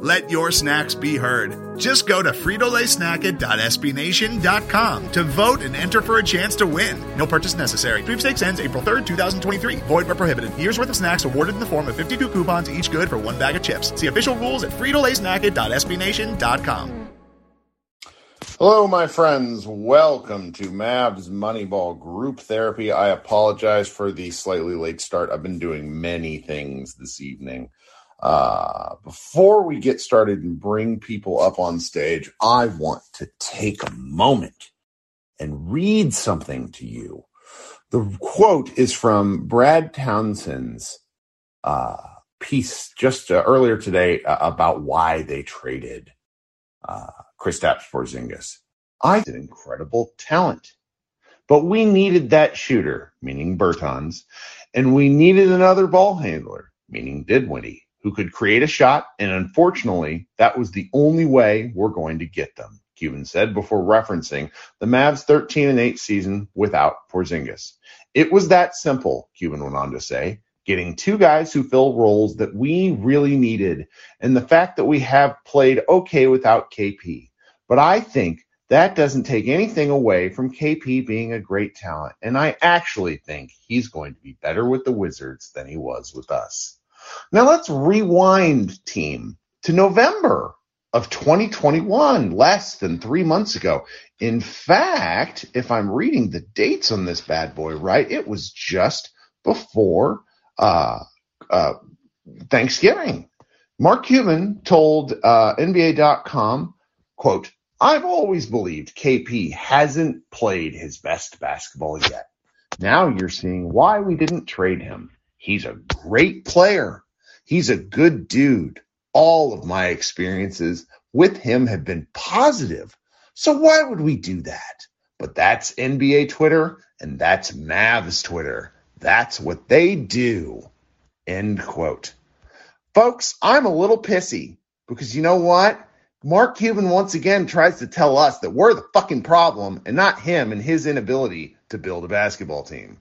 Let your snacks be heard. Just go to fritolaysnacket.sbnation.com to vote and enter for a chance to win. No purchase necessary. Sweepstakes ends April 3rd, 2023. Void where prohibited. Year's worth of snacks awarded in the form of 52 coupons, each good for one bag of chips. See official rules at fritolaysnacket.sbnation.com. Hello, my friends. Welcome to Mavs Moneyball Group Therapy. I apologize for the slightly late start. I've been doing many things this evening. Uh, before we get started and bring people up on stage, I want to take a moment and read something to you. The quote is from Brad Townsend's uh, piece just uh, earlier today uh, about why they traded uh, Kristaps Porzingis. I an incredible talent, but we needed that shooter, meaning Bertans, and we needed another ball handler, meaning Dinwiddie who could create a shot, and unfortunately, that was the only way we're going to get them, Cuban said before referencing the Mavs 13 and 8 season without Porzingis. It was that simple, Cuban went on to say, getting two guys who fill roles that we really needed, and the fact that we have played okay without KP. But I think that doesn't take anything away from KP being a great talent, and I actually think he's going to be better with the Wizards than he was with us. Now let's rewind, team, to November of 2021, less than three months ago. In fact, if I'm reading the dates on this bad boy right, it was just before uh, uh, Thanksgiving. Mark Cuban told uh, NBA.com, quote, I've always believed KP hasn't played his best basketball yet. Now you're seeing why we didn't trade him. He's a great player. He's a good dude. All of my experiences with him have been positive. So why would we do that? But that's NBA Twitter and that's Mavs Twitter. That's what they do. End quote. Folks, I'm a little pissy because you know what? Mark Cuban once again tries to tell us that we're the fucking problem and not him and his inability to build a basketball team.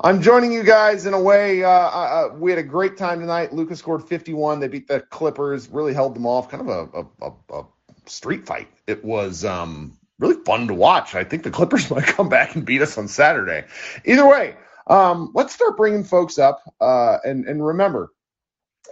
I'm joining you guys in a way. Uh, uh, uh we had a great time tonight. Lucas scored 51. They beat the Clippers, really held them off. Kind of a, a, a, street fight. It was um, really fun to watch. I think the Clippers might come back and beat us on Saturday. Either way, um, let's start bringing folks up. Uh, and, and remember,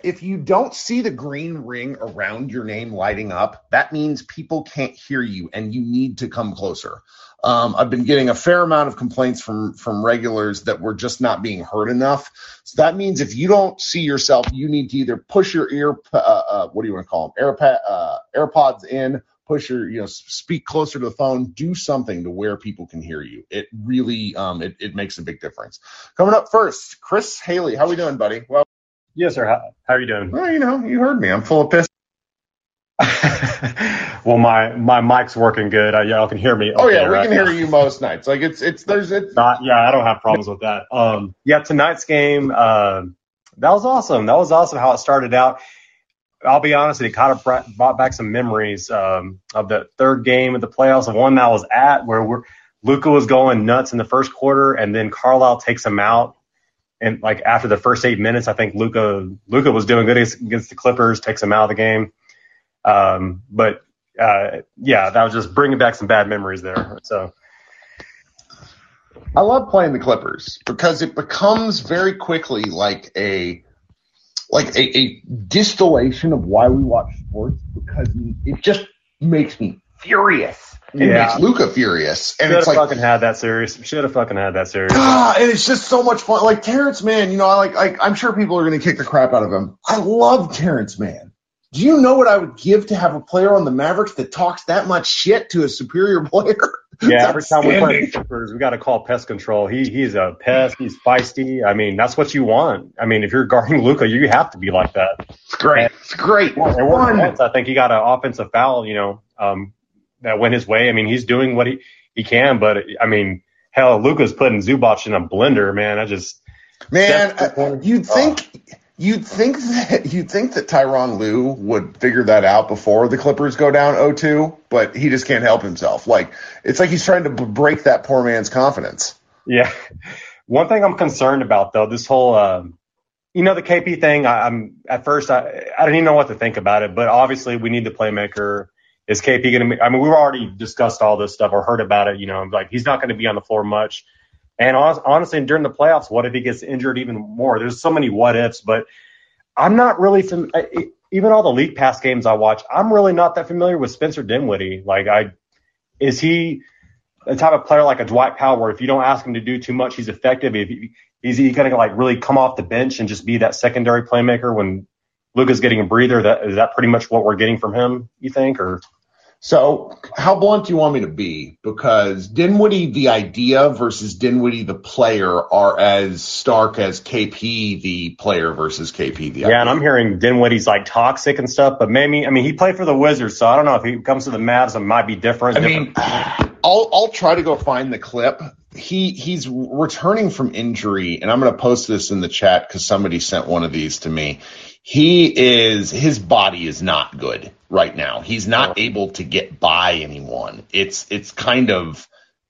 if you don't see the green ring around your name lighting up, that means people can't hear you and you need to come closer. Um, I've been getting a fair amount of complaints from from regulars that we're just not being heard enough. So that means if you don't see yourself, you need to either push your ear, uh, uh, what do you want to call them, AirPod, uh, AirPods in, push your, you know, speak closer to the phone, do something to where people can hear you. It really, um, it, it makes a big difference. Coming up first, Chris Haley, how are we doing, buddy? Well. Yes, sir. How, how are you doing? Well, you know, you heard me. I'm full of piss. well, my my mic's working good. I, y'all can hear me. Oh yeah, we right? can hear you most nights. Like it's it's there's it's not. Yeah, I don't have problems with that. Um, yeah, tonight's game. Uh, that was awesome. That was awesome how it started out. I'll be honest, it kind of brought back some memories um, of the third game of the playoffs, the one that I was at where we're, Luka was going nuts in the first quarter, and then Carlisle takes him out. And like after the first eight minutes, I think Luca Luka was doing good against the Clippers, takes him out of the game. Um, but uh, yeah, that was just bringing back some bad memories there. So I love playing the Clippers because it becomes very quickly like a like a, a distillation of why we watch sports because it just makes me furious. It yeah. makes Luka furious, and Should it's like fucking had that series. Should have fucking had that series. Ah, and it's just so much fun. Like Terance Mann, you know, I like, like I'm sure people are going to kick the crap out of him. I love Terance Mann. Do you know what I would give to have a player on the Mavericks that talks that much shit to a superior player? Yeah, every time we play Clippers, we got to call pest control. He he's a pest. He's feisty. I mean, that's what you want. I mean, if you're guarding Luka, you have to be like that. It's great. And, it's great. And I think he got an offensive foul. You know, um, that went his way. I mean, he's doing what he he can, but I mean, hell, Luka's putting Zubac in a blender, man. I just man, uh, you'd think. Oh You'd think that you'd think that Tyronn Lue would figure that out before the Clippers go down 0-2, but he just can't help himself. Like it's like he's trying to break that poor man's confidence. Yeah. One thing I'm concerned about though, this whole, um, you know, the KP thing. I, am at first I I didn't even know what to think about it, but obviously we need the playmaker. Is KP going to? I mean, we've already discussed all this stuff or heard about it. You know, like he's not going to be on the floor much. And honestly, during the playoffs, what if he gets injured even more? There's so many what ifs, but I'm not really fam- even all the league pass games I watch. I'm really not that familiar with Spencer Dinwiddie. Like, I is he the type of player like a Dwight Powell where if you don't ask him to do too much, he's effective. If he, is he going to like really come off the bench and just be that secondary playmaker when Luka's getting a breather? That is that pretty much what we're getting from him? You think or? So, how blunt do you want me to be? Because Dinwiddie, the idea versus Dinwiddie, the player, are as stark as KP, the player, versus KP, the idea. yeah, idea. and I'm hearing Dinwiddie's like toxic and stuff, but maybe, I mean, he played for the Wizards, so I don't know if he comes to the Mavs, it might be different. I different. mean, I'll, I'll try to go find the clip. He, he's returning from injury, and I'm going to post this in the chat because somebody sent one of these to me he is his body is not good right now. He's not oh. able to get by anyone. It's it's kind of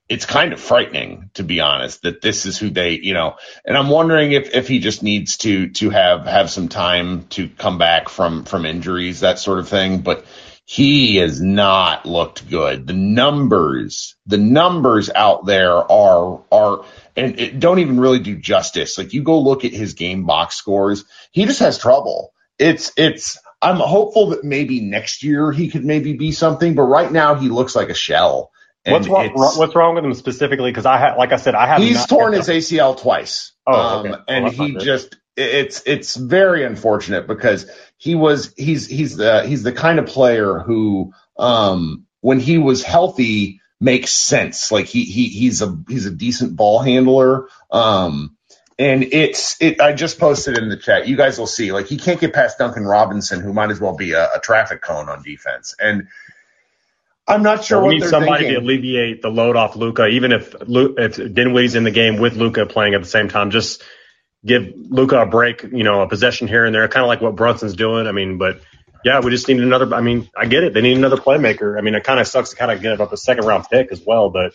it's kind of frightening to be honest that this is who they you know and i'm wondering if if he just needs to to have have some time to come back from from injuries that sort of thing but he has not looked good the numbers the numbers out there are are and it don't even really do justice. Like you go look at his game box scores, he just has trouble. It's it's I'm hopeful that maybe next year he could maybe be something, but right now he looks like a shell. what's wrong? What's wrong with him specifically? Because I had, like I said, I have. He's torn his ACL twice. Oh, okay. Um, and he just it's it's very unfortunate because he was he's he's the he's the kind of player who um when he was healthy makes sense. Like he he he's a he's a decent ball handler. Um, and it's it. I just posted in the chat. You guys will see. Like he can't get past Duncan Robinson, who might as well be a, a traffic cone on defense. And I'm not sure. Well, we need somebody thinking. to alleviate the load off Luka, even if if Dinwiddie's in the game with Luka playing at the same time. Just give Luka a break. You know, a possession here and there, kind of like what Brunson's doing. I mean, but yeah, we just need another. I mean, I get it. They need another playmaker. I mean, it kind of sucks to kind of give up a second round pick as well, but.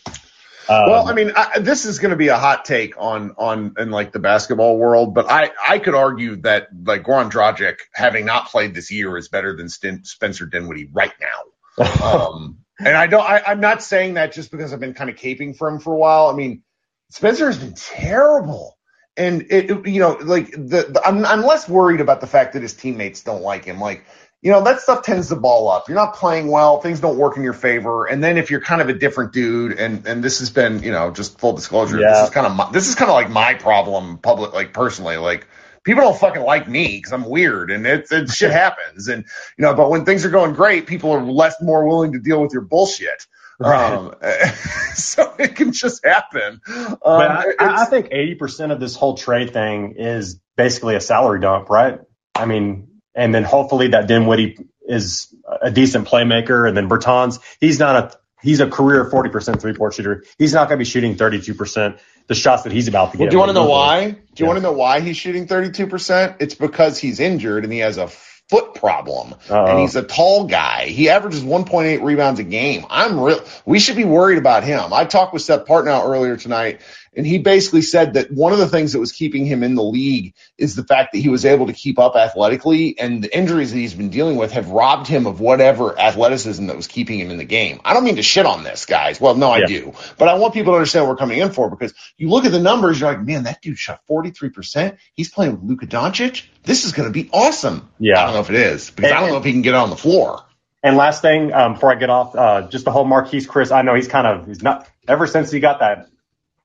Um, well, I mean, I, this is going to be a hot take on on in like the basketball world, but I I could argue that like Goran Dragic, having not played this year, is better than Spencer Dinwiddie right now. um, and I don't. I, I'm not saying that just because I've been kind of caping for him for a while. I mean, Spencer has been terrible and it, you know, like the, the I'm, I'm less worried about the fact that his teammates don't like him. Like you know, that stuff tends to ball up. You're not playing well, things don't work in your favor. And then if you're kind of a different dude, and and this has been, you know, just full disclosure, yeah. this is kind of my, this is kind of like my problem, public, like personally, like people don't fucking like me because I'm weird and it, it shit happens. And you know, but when things are going great, people are less more willing to deal with your bullshit. Right. Um, so it can just happen. Um, but I, I think 80% of this whole trade thing is basically a salary dump, right? I mean, and then hopefully that Dinwiddie is a decent playmaker, and then Bertans, he's not a he's a career 40% three point shooter. He's not going to be shooting 32% the shots that he's about to get. Well, do you want to know why? Do you yeah. want to know why he's shooting 32%? It's because he's injured and he has a foot problem, Uh-oh. and he's a tall guy. He averages 1.8 rebounds a game. I'm real. We should be worried about him. I talked with Seth Partnow earlier tonight, and he basically said that one of the things that was keeping him in the league is the fact that he was able to keep up athletically, and the injuries that he's been dealing with have robbed him of whatever athleticism that was keeping him in the game. I don't mean to shit on this, guys. Well, no, I Yeah. do, but I want people to understand what we're coming in for because you look at the numbers, you're like, man, that dude shot 43%. He's playing with Luka Doncic. This is going to be awesome. Yeah. I don't know if it is because I don't know if he can get on the floor. And last thing, um, before I get off, uh, just the whole Marquese Chriss. I know he's kind of he's not ever since he got that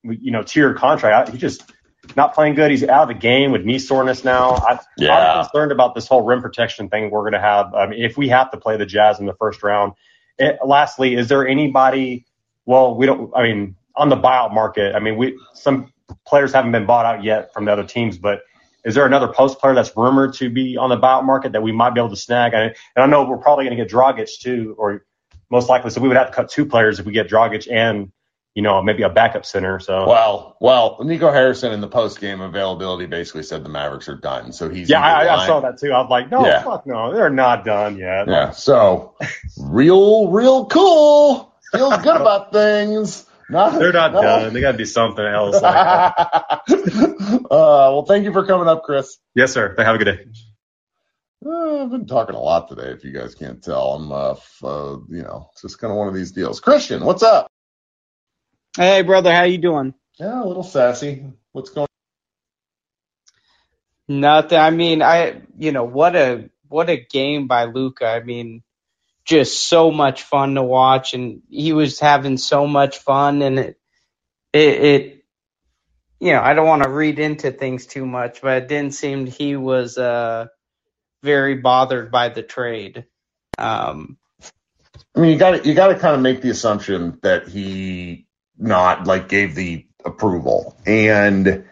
you know tiered contract. He just not playing good. He's out of the game with knee soreness now. I, Yeah. I'm concerned about this whole rim protection thing we're going to have. I mean, if we have to play the Jazz in the first round. It, lastly, is there anybody? Well, we don't. I mean, on the buyout market, I mean, we some players haven't been bought out yet from the other teams, but is there another post player that's rumored to be on the buyout market that we might be able to snag? And, and I know we're probably going to get Dragic too, or most likely. So we would have to cut two players if we get Dragic and you know maybe a backup center. So Well, well, Nico Harrison in the post game availability basically said the Mavericks are done. So he's yeah, I, I saw that too. I was like, no, Yeah. fuck no, they're not done yet. Yeah. So real, real cool. Feels good about things. Not, They're not no. done. They got to do something else. Like uh, well, thank you for coming up, Chris. yes, sir. Have a good day. Uh, I've been talking a lot today. If you guys can't tell, I'm, uh, f- uh you know, it's just kind of one of these deals. Christian, what's up? Hey, brother, how you doing? Yeah, a little sassy. What's going? On? Nothing. I mean, I you know what a what a game by Luka. I mean, just so much fun to watch, and he was having so much fun, and it it, it you know I don't want to read into things too much, but it didn't seem he was uh very bothered by the trade. Um, I mean, you got you got to kind of make the assumption that he not like gave the approval. And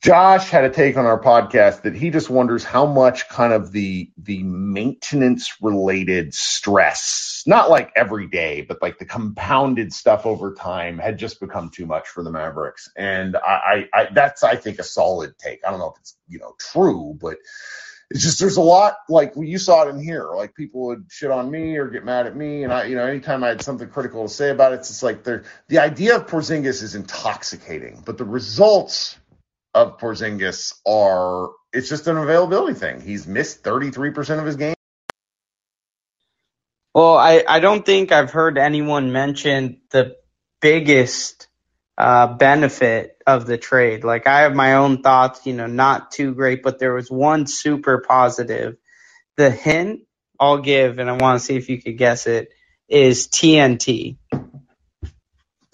Josh had a take on our podcast that he just wonders how much kind of the the maintenance related stress, not like every day, but like the compounded stuff over time had just become too much for the Mavericks. And I, I, I that's I think a solid take. I don't know if it's you know true, but it's just there's a lot like you saw it in here. Like people would shit on me or get mad at me, and I, you know, anytime I had something critical to say about it, it's just like the the idea of Porzingis is intoxicating, but the results of Porzingis are it's just an availability thing. He's missed 33% of his game. Well, I, I don't think I've heard anyone mention the biggest uh, benefit of the trade. Like I have my own thoughts, you know, not too great, but there was one super positive. The hint I'll give, and I want to see if you could guess it, is TNT.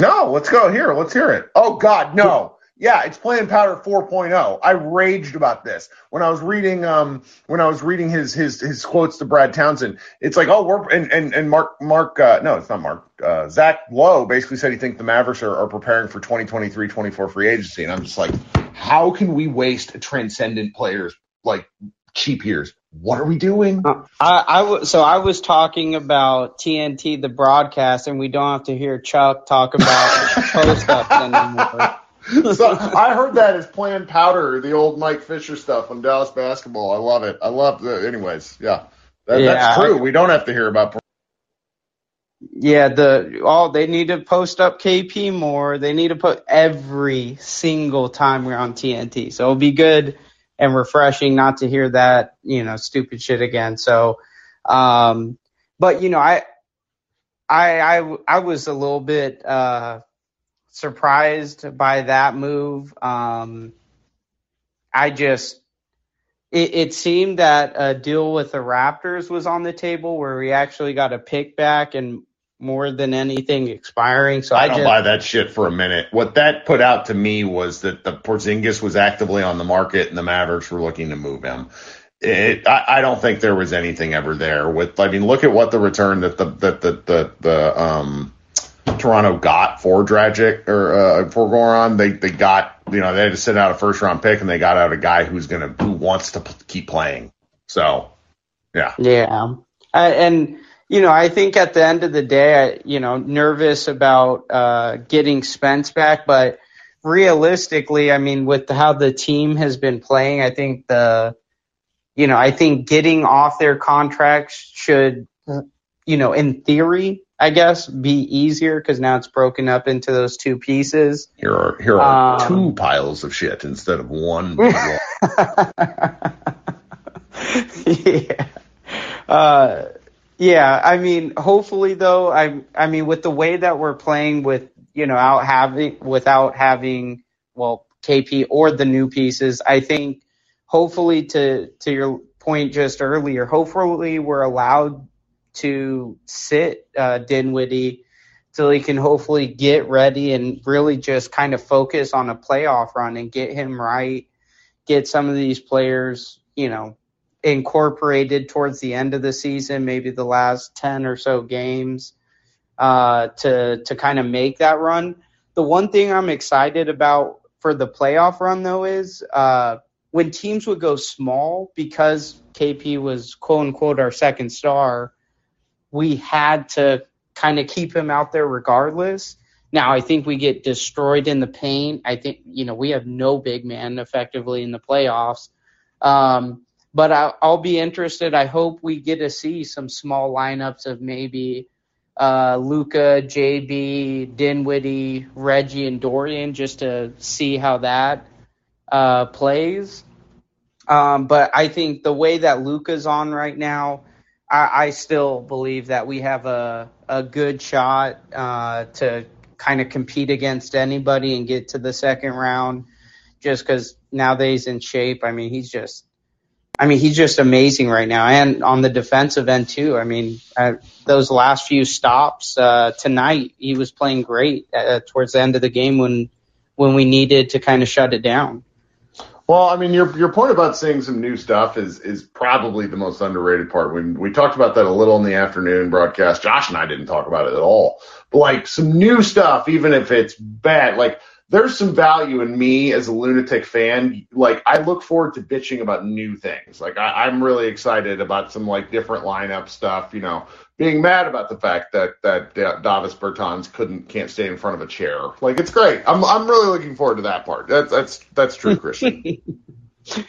No, let's go here. Let's hear it. Oh God, no. Yeah, it's Plan Powder 4.0. I raged about this when I was reading um when I was reading his his his quotes to Brad Townsend. It's like, oh, we're and and, and Mark Mark uh, no, it's not Mark. Uh, Zach Lowe basically said he thinks the Mavericks are, are preparing for 2023-24 free agency, and I'm just like, how can we waste transcendent players like cheap years? What are we doing? Uh, I, I w- so I was talking about TNT, the broadcast, and we don't have to hear Chuck talk about post ups anymore. so I heard that as Plan Powder, the old Mike Fisher stuff on Dallas basketball. I love it. I love the. Anyways, yeah, that, Yeah, that's true. we don't have to hear about. Yeah, the all they need to post up KP more. They need to put every single time we're on TNT. So it'll be good and refreshing not to hear that, you know, stupid shit again. So um but you know, I I I I was a little bit uh surprised by that move. Um I just it, it seemed that a deal with the Raptors was on the table where we actually got a pick back and more than anything expiring. So I, I don't just buy that shit for a minute. What that put out to me was that the Porzingis was actively on the market and the Mavericks were looking to move him. It, I, I don't think there was anything ever there. With I mean, look at what the return that the that the the, the um Toronto got for Dragic or uh, for Goran. They they got you know they had to send out a first round pick and they got out a guy who's gonna who wants to p- keep playing. So yeah, Yeah. I, and, you know, I think at the end of the day, I, you know, nervous about uh, getting Spence back, but realistically, I mean, with how the team has been playing, I think the you know, I think getting off their contracts should, you know, in theory, I guess, be easier because now it's broken up into those two pieces. Here are here are Um, two piles of shit instead of one. yeah. Uh, yeah. I mean, hopefully though, I, I mean, with the way that we're playing with, you know, out having, without having, well, KP or the new pieces, I think hopefully to, to your point just earlier, hopefully we're allowed to sit, uh, Dinwiddie till he can hopefully get ready and really just kind of focus on a playoff run and get him right, get some of these players, you know, incorporated towards the end of the season, maybe the last 10 or so games, uh, to, to kind of make that run. The one thing I'm excited about for the playoff run though is, uh, when teams would go small because KP was quote unquote our second star, we had to kind of keep him out there regardless. Now I think we get destroyed in the paint. I think you know we have no big man effectively in the playoffs. Um, but I'll, I'll be interested. I hope we get to see some small lineups of maybe uh, Luka, JB, Dinwiddie, Reggie, and Dorian just to see how that uh, plays. Um, but I think the way that Luka's on right now, I, I still believe that we have a, a good shot uh, to kind of compete against anybody and get to the second round just because now that he's in shape. I mean, he's just, I mean, he's just amazing right now. And on the defensive end, too. I mean, uh, those last few stops uh, tonight, he was playing great uh, towards the end of the game when when we needed to kind of shut it down. Well, I mean, your your point about seeing some new stuff is is probably the most underrated part. When we talked about that a little in the afternoon broadcast, Josh and I didn't talk about it at all. But like some new stuff, even if it's bad, like there's some value in me as a lunatic fan. Like I look forward to bitching about new things. Like I, I'm really excited about some like different lineup stuff. You know, being mad about the fact that that Davis Bertans couldn't can't stay in front of a chair. Like it's great. I'm I'm really looking forward to that part. That's that's that's true, Christian.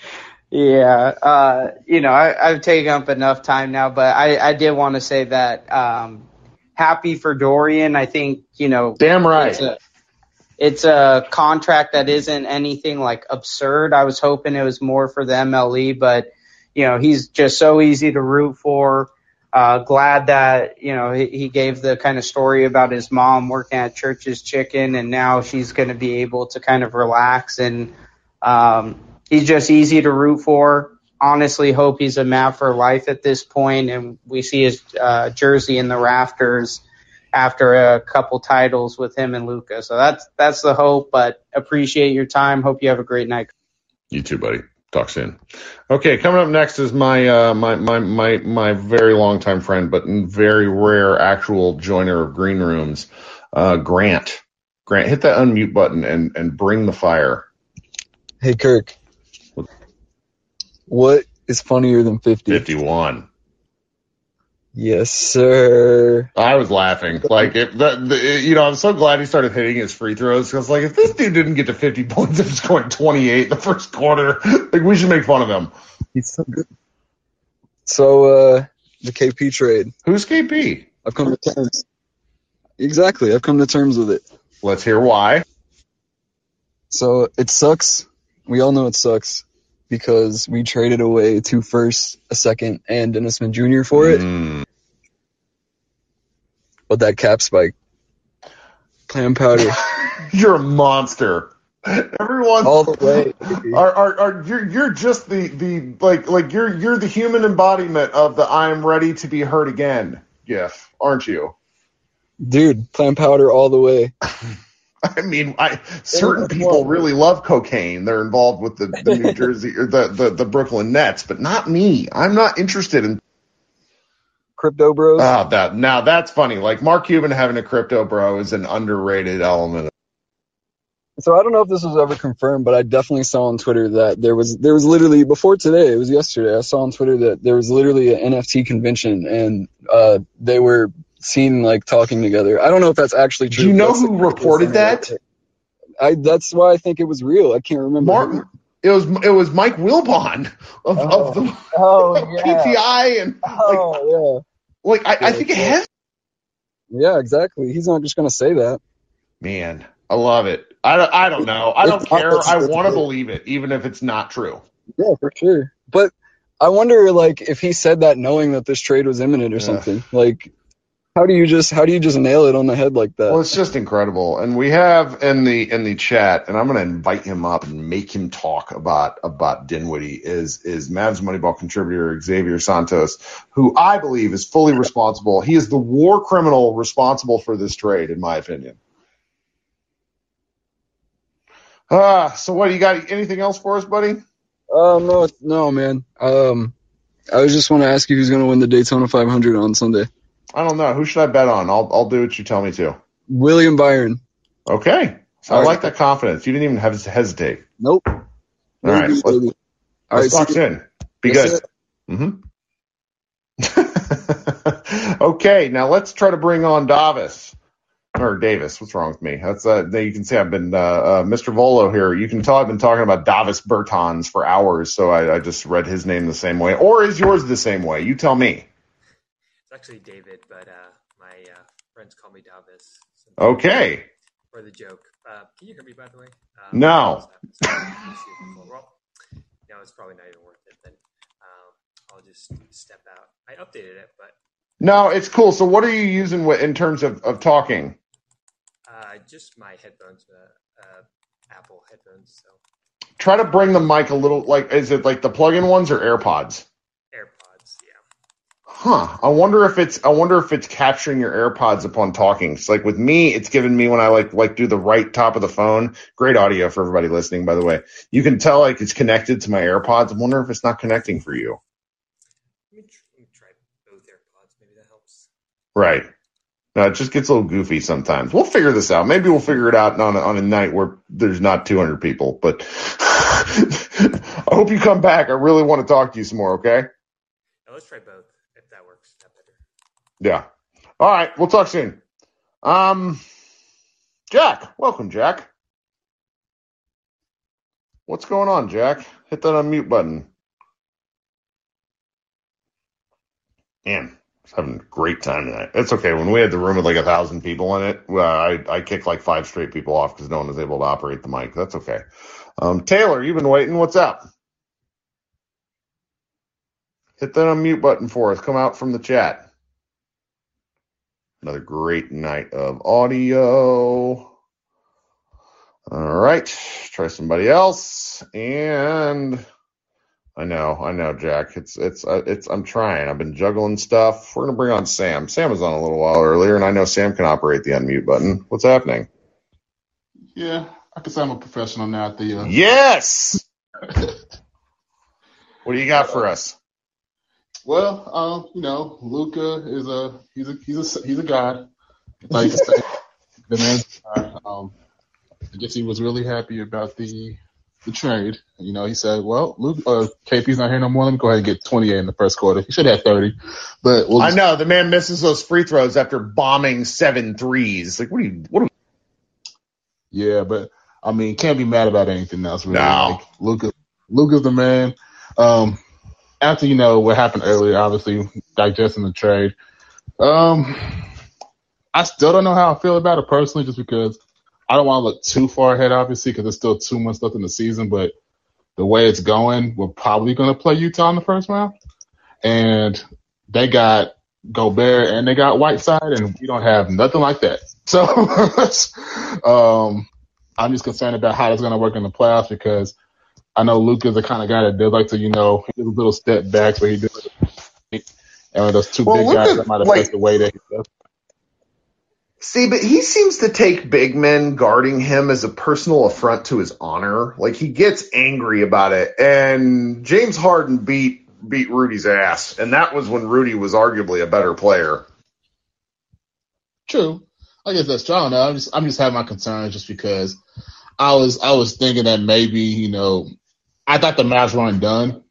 Yeah, uh, you know, I, I've taken up enough time now, but I, I did want to say that um, happy for Dorian. I think you know, Damn right. It's a, contract that isn't anything like absurd. I was hoping it was more for the MLE, but you know, he's just so easy to root for. Uh, glad that you know he, he gave the kind of story about his mom working at Church's Chicken, and now she's going to be able to kind of relax and um, he's just easy to root for. Honestly, hope he's a map for life at this point, and we see his uh, jersey in the rafters after a couple titles with him and Luka. So that's that's the hope. But appreciate your time. Hope you have a great night. You too, buddy. Talk soon. Okay, coming up next is my uh, my my my my very long time friend, but very rare actual joiner of green rooms, uh, Grant. Grant, hit that unmute button and and bring the fire. Hey Kirk, what is funnier than 50? Fifty one. Yes, sir. I was laughing. Like, if the, the, you know, I'm so glad he started hitting his free throws because, like, if this dude didn't get to 50 points and scoring 28 the first quarter, like, we should make fun of him. He's so good. So, uh, the KP trade. Who's KP? I've come to terms. Exactly. I've come to terms with it. Let's hear why. So, it sucks. We all know it sucks because we traded away two firsts, a second, and Dennis Smith Jr. for it. Mm, But that cap spike. Clam powder. you're a monster. Everyone, all the way. Are, are, are you're you're just the the like like you're you're the human embodiment of the I'm ready to be hurt again gif, aren't you? Dude, clam powder all the way. I mean, I certain people really love cocaine. They're involved with the, the New Jersey or the, the the Brooklyn Nets, but not me. I'm not interested in Crypto bros. oh that now that's funny. Like Mark Cuban having a crypto bro is an underrated element. So I don't know if this was ever confirmed, but I definitely saw on Twitter that there was there was literally before today, it was yesterday. I saw on Twitter that there was literally an NFT convention and uh, they were seen like talking together. I don't know if that's actually true. Do you know who reported that? I that's why I think it was real. I can't remember. Mark, who. It was it was Mike Wilbon of, of oh. the Oh of yeah. PTI and Oh like I, I think it has yeah. Yeah, exactly. He's not just gonna say that. man. I love it. I, don't- I don't know. I don't It's care. it's- I want to believe it, even if it's not true. Yeah, for sure. But I wonder, like, if he said that knowing that this trade was imminent or Yeah. something. Like, how do you just how do you just nail it on the head like that? Well, it's just incredible, and we have in the in the chat, and I'm going to invite him up and make him talk about about Dinwiddie. Is is Mavs Moneyball contributor Xavier Santos, who I believe is fully responsible. He is the war criminal responsible for this trade, in my opinion. Ah, so what do you got? Anything else for us, buddy? Um, no, no, man. Um, I was just want to ask you who's gonna win the Daytona 500 on Sunday. I don't know. Who should I bet on? I'll I'll do what you tell me to. William Byron. Okay, I right. like that confidence. You didn't even have to hesitate. Nope. All right, let's, All right, let's talk see- soon. Be That's good. Mm-hmm. okay, now let's try to bring on Davis or Davis. What's wrong with me? That's uh, you can see I've been uh, uh, Mr. Volo here. You can tell I've been talking about Davis Bertans for hours, so I, I just read his name the same way. Or is yours the same way? You tell me. Actually David, but uh, my uh, friends call me Davis. Okay. For the joke. Uh, can you hear me, by the way? Uh, No. well, no, it's probably not even worth it. Then um, I'll just step out. I updated it, but No, it's cool. So what are you using wi- in terms of, of talking? uh, just my headphones, uh, uh, Apple headphones. So Try to bring the mic a little like is it like the plug-in ones or AirPods? AirPods, yeah. Huh. I wonder if it's I wonder if it's capturing your AirPods upon talking. It's like with me, it's giving me when I like like do the right top of the phone. Great audio for everybody listening, by the way. You can tell like it's connected to my AirPods. I wonder if it's not connecting for you. Let me, tr- let me try both AirPods. Maybe that helps. Right. No, it just gets a little goofy sometimes. We'll figure this out. Maybe we'll figure it out on a, on a night where there's not 200 people. But I hope you come back. I really want to talk to you some more. Okay. Now let's try both. If that works, that better. Yeah. All right. We'll talk soon. Um, Jack, welcome, Jack. What's going on, Jack? Hit that unmute button. Man, I was having a great time tonight. It's okay. When we had the room with like a thousand people in it, well, I, I kicked like five straight people off because no one was able to operate the mic. That's okay. Um, Taylor, you've been waiting. What's up? Hit that unmute button for us. Come out from the chat. Another great night of audio. All right, try somebody else. And I know, I know, Jack. It's it's uh, it's. I'm trying. I've been juggling stuff. We're gonna bring on Sam. Sam was on a little while earlier, and I know Sam can operate the unmute button. What's happening? Yeah, I can say I'm a professional now at the. Uh, Yes. what do you got for us? Well, um, you know, Luka is a he's a he's a he's a god. Like the man's god. Um, I guess he was really happy about the the trade. You know, he said, "Well, Luke, uh, KP's not here no more. Let me go ahead and get 28 in the first quarter. He should have 30, but we'll I know the man misses those free throws after bombing seven threes. Like, what do you? What? Do yeah, but I mean, can't be mad about anything else. Really. No. Like Luka, Luka's the man. Um, after you know what happened earlier, obviously digesting the trade. Um, I still don't know how I feel about it personally, just because I don't want to look too far ahead, obviously, because there's still two months left in the season. But the way it's going, we're probably going to play Utah in the first round, and they got Gobert and they got Whiteside, and we don't have nothing like that. So, um, I'm just concerned about how it's going to work in the playoffs because I know Luka's the kind of guy that does like to, you know, hit a little step backs where he does. And those two Well, big Luka, guys that might affect like- the way that he does. See, but he seems to take big men guarding him as a personal affront to his honor. Like he gets angry about it. And James Harden beat beat Rudy's ass, and that was when Rudy was arguably a better player. True. I guess that's true. I don't know. I'm just I'm just having my concerns just because I was I was thinking that maybe, you know, I thought the Mavs weren't done.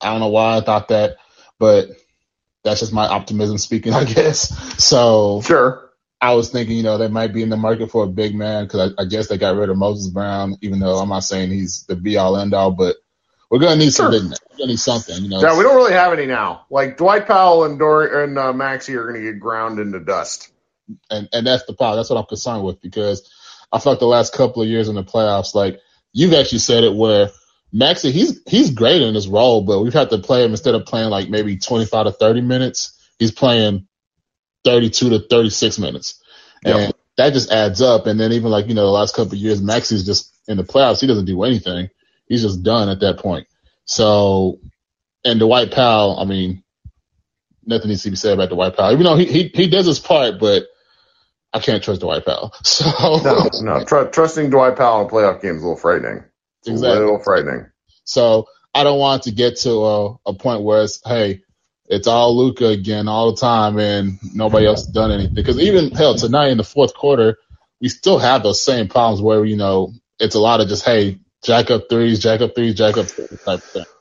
I don't know why I thought that, but that's just my optimism speaking, I guess. So Sure. I was thinking, you know, they might be in the market for a big man because I, I, guess they got rid of Moses Brown, even though I'm not saying he's the be all end all, but we're gonna need sure. some big men. We're gonna need something, you know. Yeah, we don't really have any now. Like Dwight Powell and Dor and uh, Maxi are gonna get ground into dust. And and that's the problem. That's what I'm concerned with because I felt like the last couple of years in the playoffs, like you've actually said it where Maxi, he's he's great in his role, but we've had to play him instead of playing like maybe 25 to 30 minutes. He's playing 32 to 36 minutes. And that just adds up. And then even like, you know, the last couple of years, Maxi's just in the playoffs. He doesn't do anything. He's just done at that point. So, and Dwight Powell, I mean, nothing needs to be said about Dwight Powell. Even though he, he, he does his part, but I can't trust Dwight Powell. So no, no, tr- trusting Dwight Powell in a playoff game is a little frightening. Exactly. a little frightening. So I don't want to get to a, a point where it's, hey, it's all Luka again all the time, and nobody else has done anything. Because even hell, tonight in the fourth quarter, we still have those same problems where you know it's a lot of just hey, jack up threes, jack up threes, jack up threes type of thing.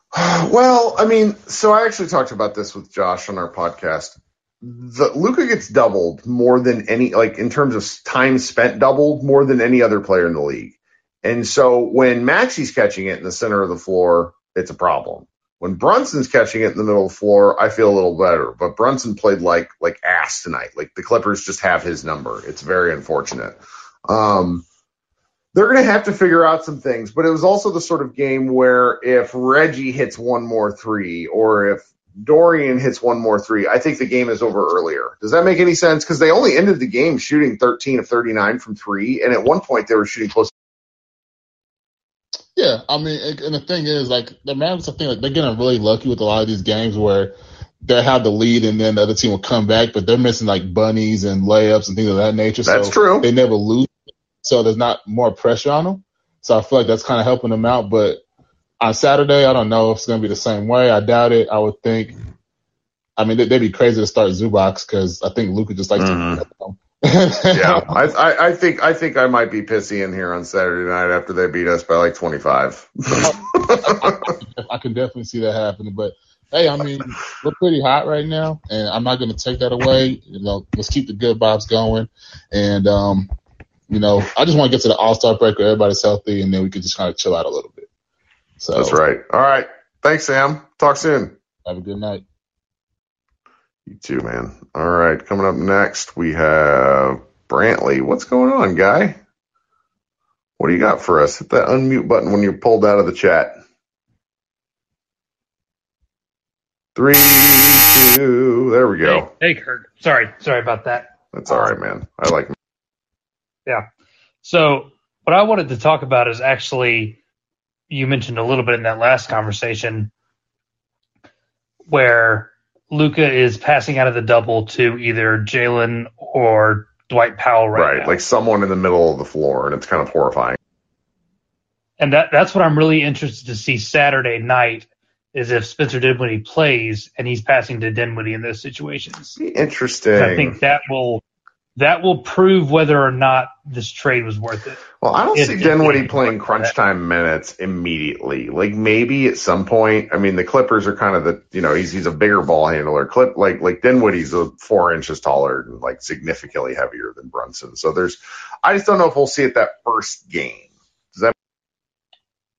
Well, I mean, so I actually talked about this with Josh on our podcast. The Luka gets doubled more than any, like in terms of time spent, doubled more than any other player in the league. And so when Maxi's catching it in the center of the floor, it's a problem. When Brunson's catching it in the middle of the floor, I feel a little better. But Brunson played like like ass tonight. Like the Clippers just have his number. It's very unfortunate. Um, they're going to have to figure out some things. But it was also the sort of game where if Reggie hits one more three, or if Dorian hits one more three, I think the game is over earlier. Does that make any sense? Because they only ended the game shooting 13 of 39 from three, and at one point they were shooting close yeah, I mean, and the thing is, like the Mavericks, I think like, they're getting really lucky with a lot of these games where they have the lead and then the other team will come back, but they're missing like bunnies and layups and things of that nature. That's so true. They never lose, so there's not more pressure on them. So I feel like that's kind of helping them out. But on Saturday, I don't know if it's going to be the same way. I doubt it. I would think. I mean, they'd be crazy to start Zubac because I think Luka just likes mm-hmm. to yeah, I, I, I, think I think I might be pissy in here on Saturday night after they beat us by like 25. I can definitely see that happening, but hey, I mean, we're pretty hot right now, and I'm not going to take that away. You know, let's keep the good vibes going, and um, you know, I just want to get to the All Star break where everybody's healthy, and then we can just kind of chill out a little bit. So that's right. All right, thanks, Sam. Talk soon. Have a good night. You too, man. All right, coming up next, we have Brantley. What's going on, guy? What do you got for us? Hit that unmute button when you're pulled out of the chat. Three, two, there we go. Hey, hey Kirk. Sorry, sorry about that. That's all right, man. I like. Yeah. So what I wanted to talk about is actually you mentioned a little bit in that last conversation where Luka is passing out of the double to either Jalen or Dwight Powell right, now. right like someone in the middle of the floor, and it's kind of horrifying. And that that's what I'm really interested to see Saturday night is if Spencer Dinwiddie plays and he's passing to Dinwiddie in those situations. Interesting. I think that will that will prove whether or not this trade was worth it. Well, I don't see Dinwiddie playing crunch time minutes immediately. Like maybe at some point. I mean, the Clippers are kind of the you know he's he's a bigger ball handler. Clip like like Dinwiddie's a four inches taller and like significantly heavier than Brunson. So there's I just don't know if we'll see it that first game. Does that?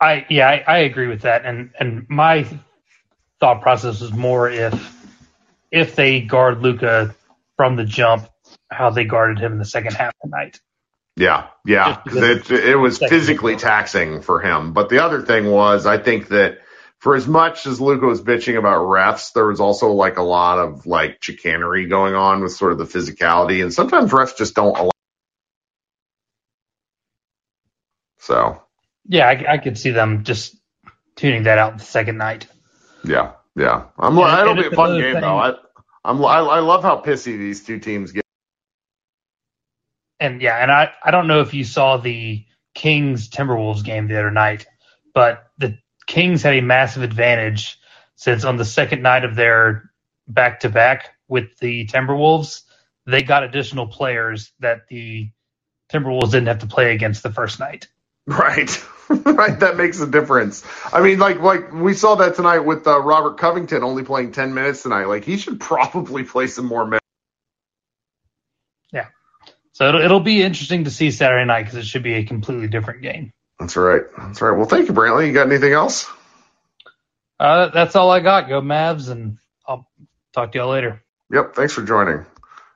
I yeah I, I agree with that and and my thought process is more if if they guard Luka from the jump how they guarded him in the second half tonight. Yeah, yeah, it, it was physically taxing for him. But the other thing was, I think that for as much as Luka was bitching about refs, there was also like a lot of like chicanery going on with sort of the physicality, and sometimes refs just don't allow. So. Yeah, I, I could see them just tuning that out the second night. Yeah, yeah. I'm. Yeah, it'll be a fun game thing. though. I, I'm. I, I love how pissy these two teams get and yeah, and I, I don't know if you saw the Kings Timberwolves game the other night, but the Kings had a massive advantage since on the second night of their back to back with the Timberwolves, they got additional players that the Timberwolves didn't have to play against the first night. Right. right. That makes a difference. I mean, like, like we saw that tonight with uh, Robert Covington only playing 10 minutes tonight. Like, he should probably play some more minutes. So it'll, it'll be interesting to see Saturday night because it should be a completely different game. That's right. That's right. Well, thank you, Brantley. You got anything else? Uh, that's all I got. Go Mavs, and I'll talk to y'all later. Yep. Thanks for joining.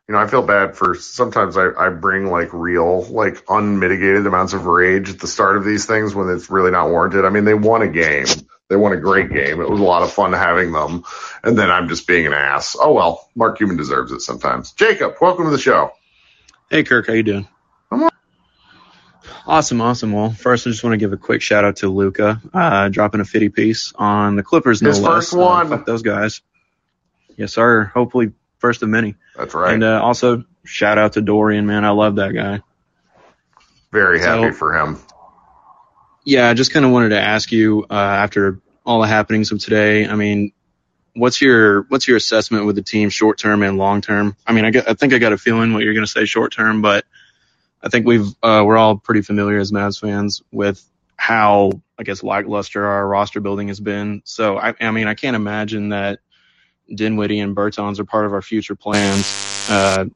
You know, I feel bad for sometimes I, I bring like real, like unmitigated amounts of rage at the start of these things when it's really not warranted. I mean, they won a game. They won a great game. It was a lot of fun having them. And then I'm just being an ass. Oh well, Mark Cuban deserves it sometimes. Jacob, welcome to the show. Hey Kirk, how you doing? I'm all- Awesome, awesome. Well, first I just want to give a quick shout out to Luka, uh, dropping a 50 piece on the Clippers. No His less. first Uh, one. fuck those guys. Yes, sir. Hopefully, first of many. That's right. And uh, also shout out to Dorian, man. I love that guy. Very happy so- for him. Yeah, I just kind of wanted to ask you uh, after all the happenings of today. I mean, what's your what's your assessment with the team, short term and long term? I mean, I, get, I think I got a feeling what you're going to say short term, but I think we've uh, we're all pretty familiar as Mavs fans with how I guess lackluster our roster building has been. So I, I mean, I can't imagine that Dinwiddie and Bertans are part of our future plans. Uh,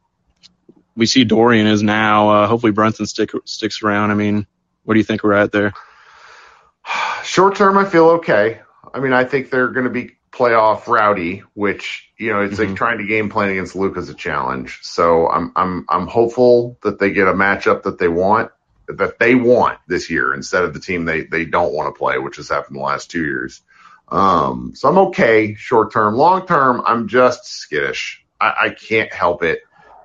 we see Dorian is now. Uh, hopefully Brunson stick, sticks around. I mean, what do you think we're at there? Short term, I feel okay. I mean, I think they're going to be playoff rowdy, which you know, it's like Mhm. trying to game plan against Luke is a challenge. So I'm I'm I'm hopeful that they get a matchup that they want that they want this year instead of the team they they don't want to play, which has happened the last two years. Um, so I'm okay short term. Long term, I'm just skittish. I, I can't help it.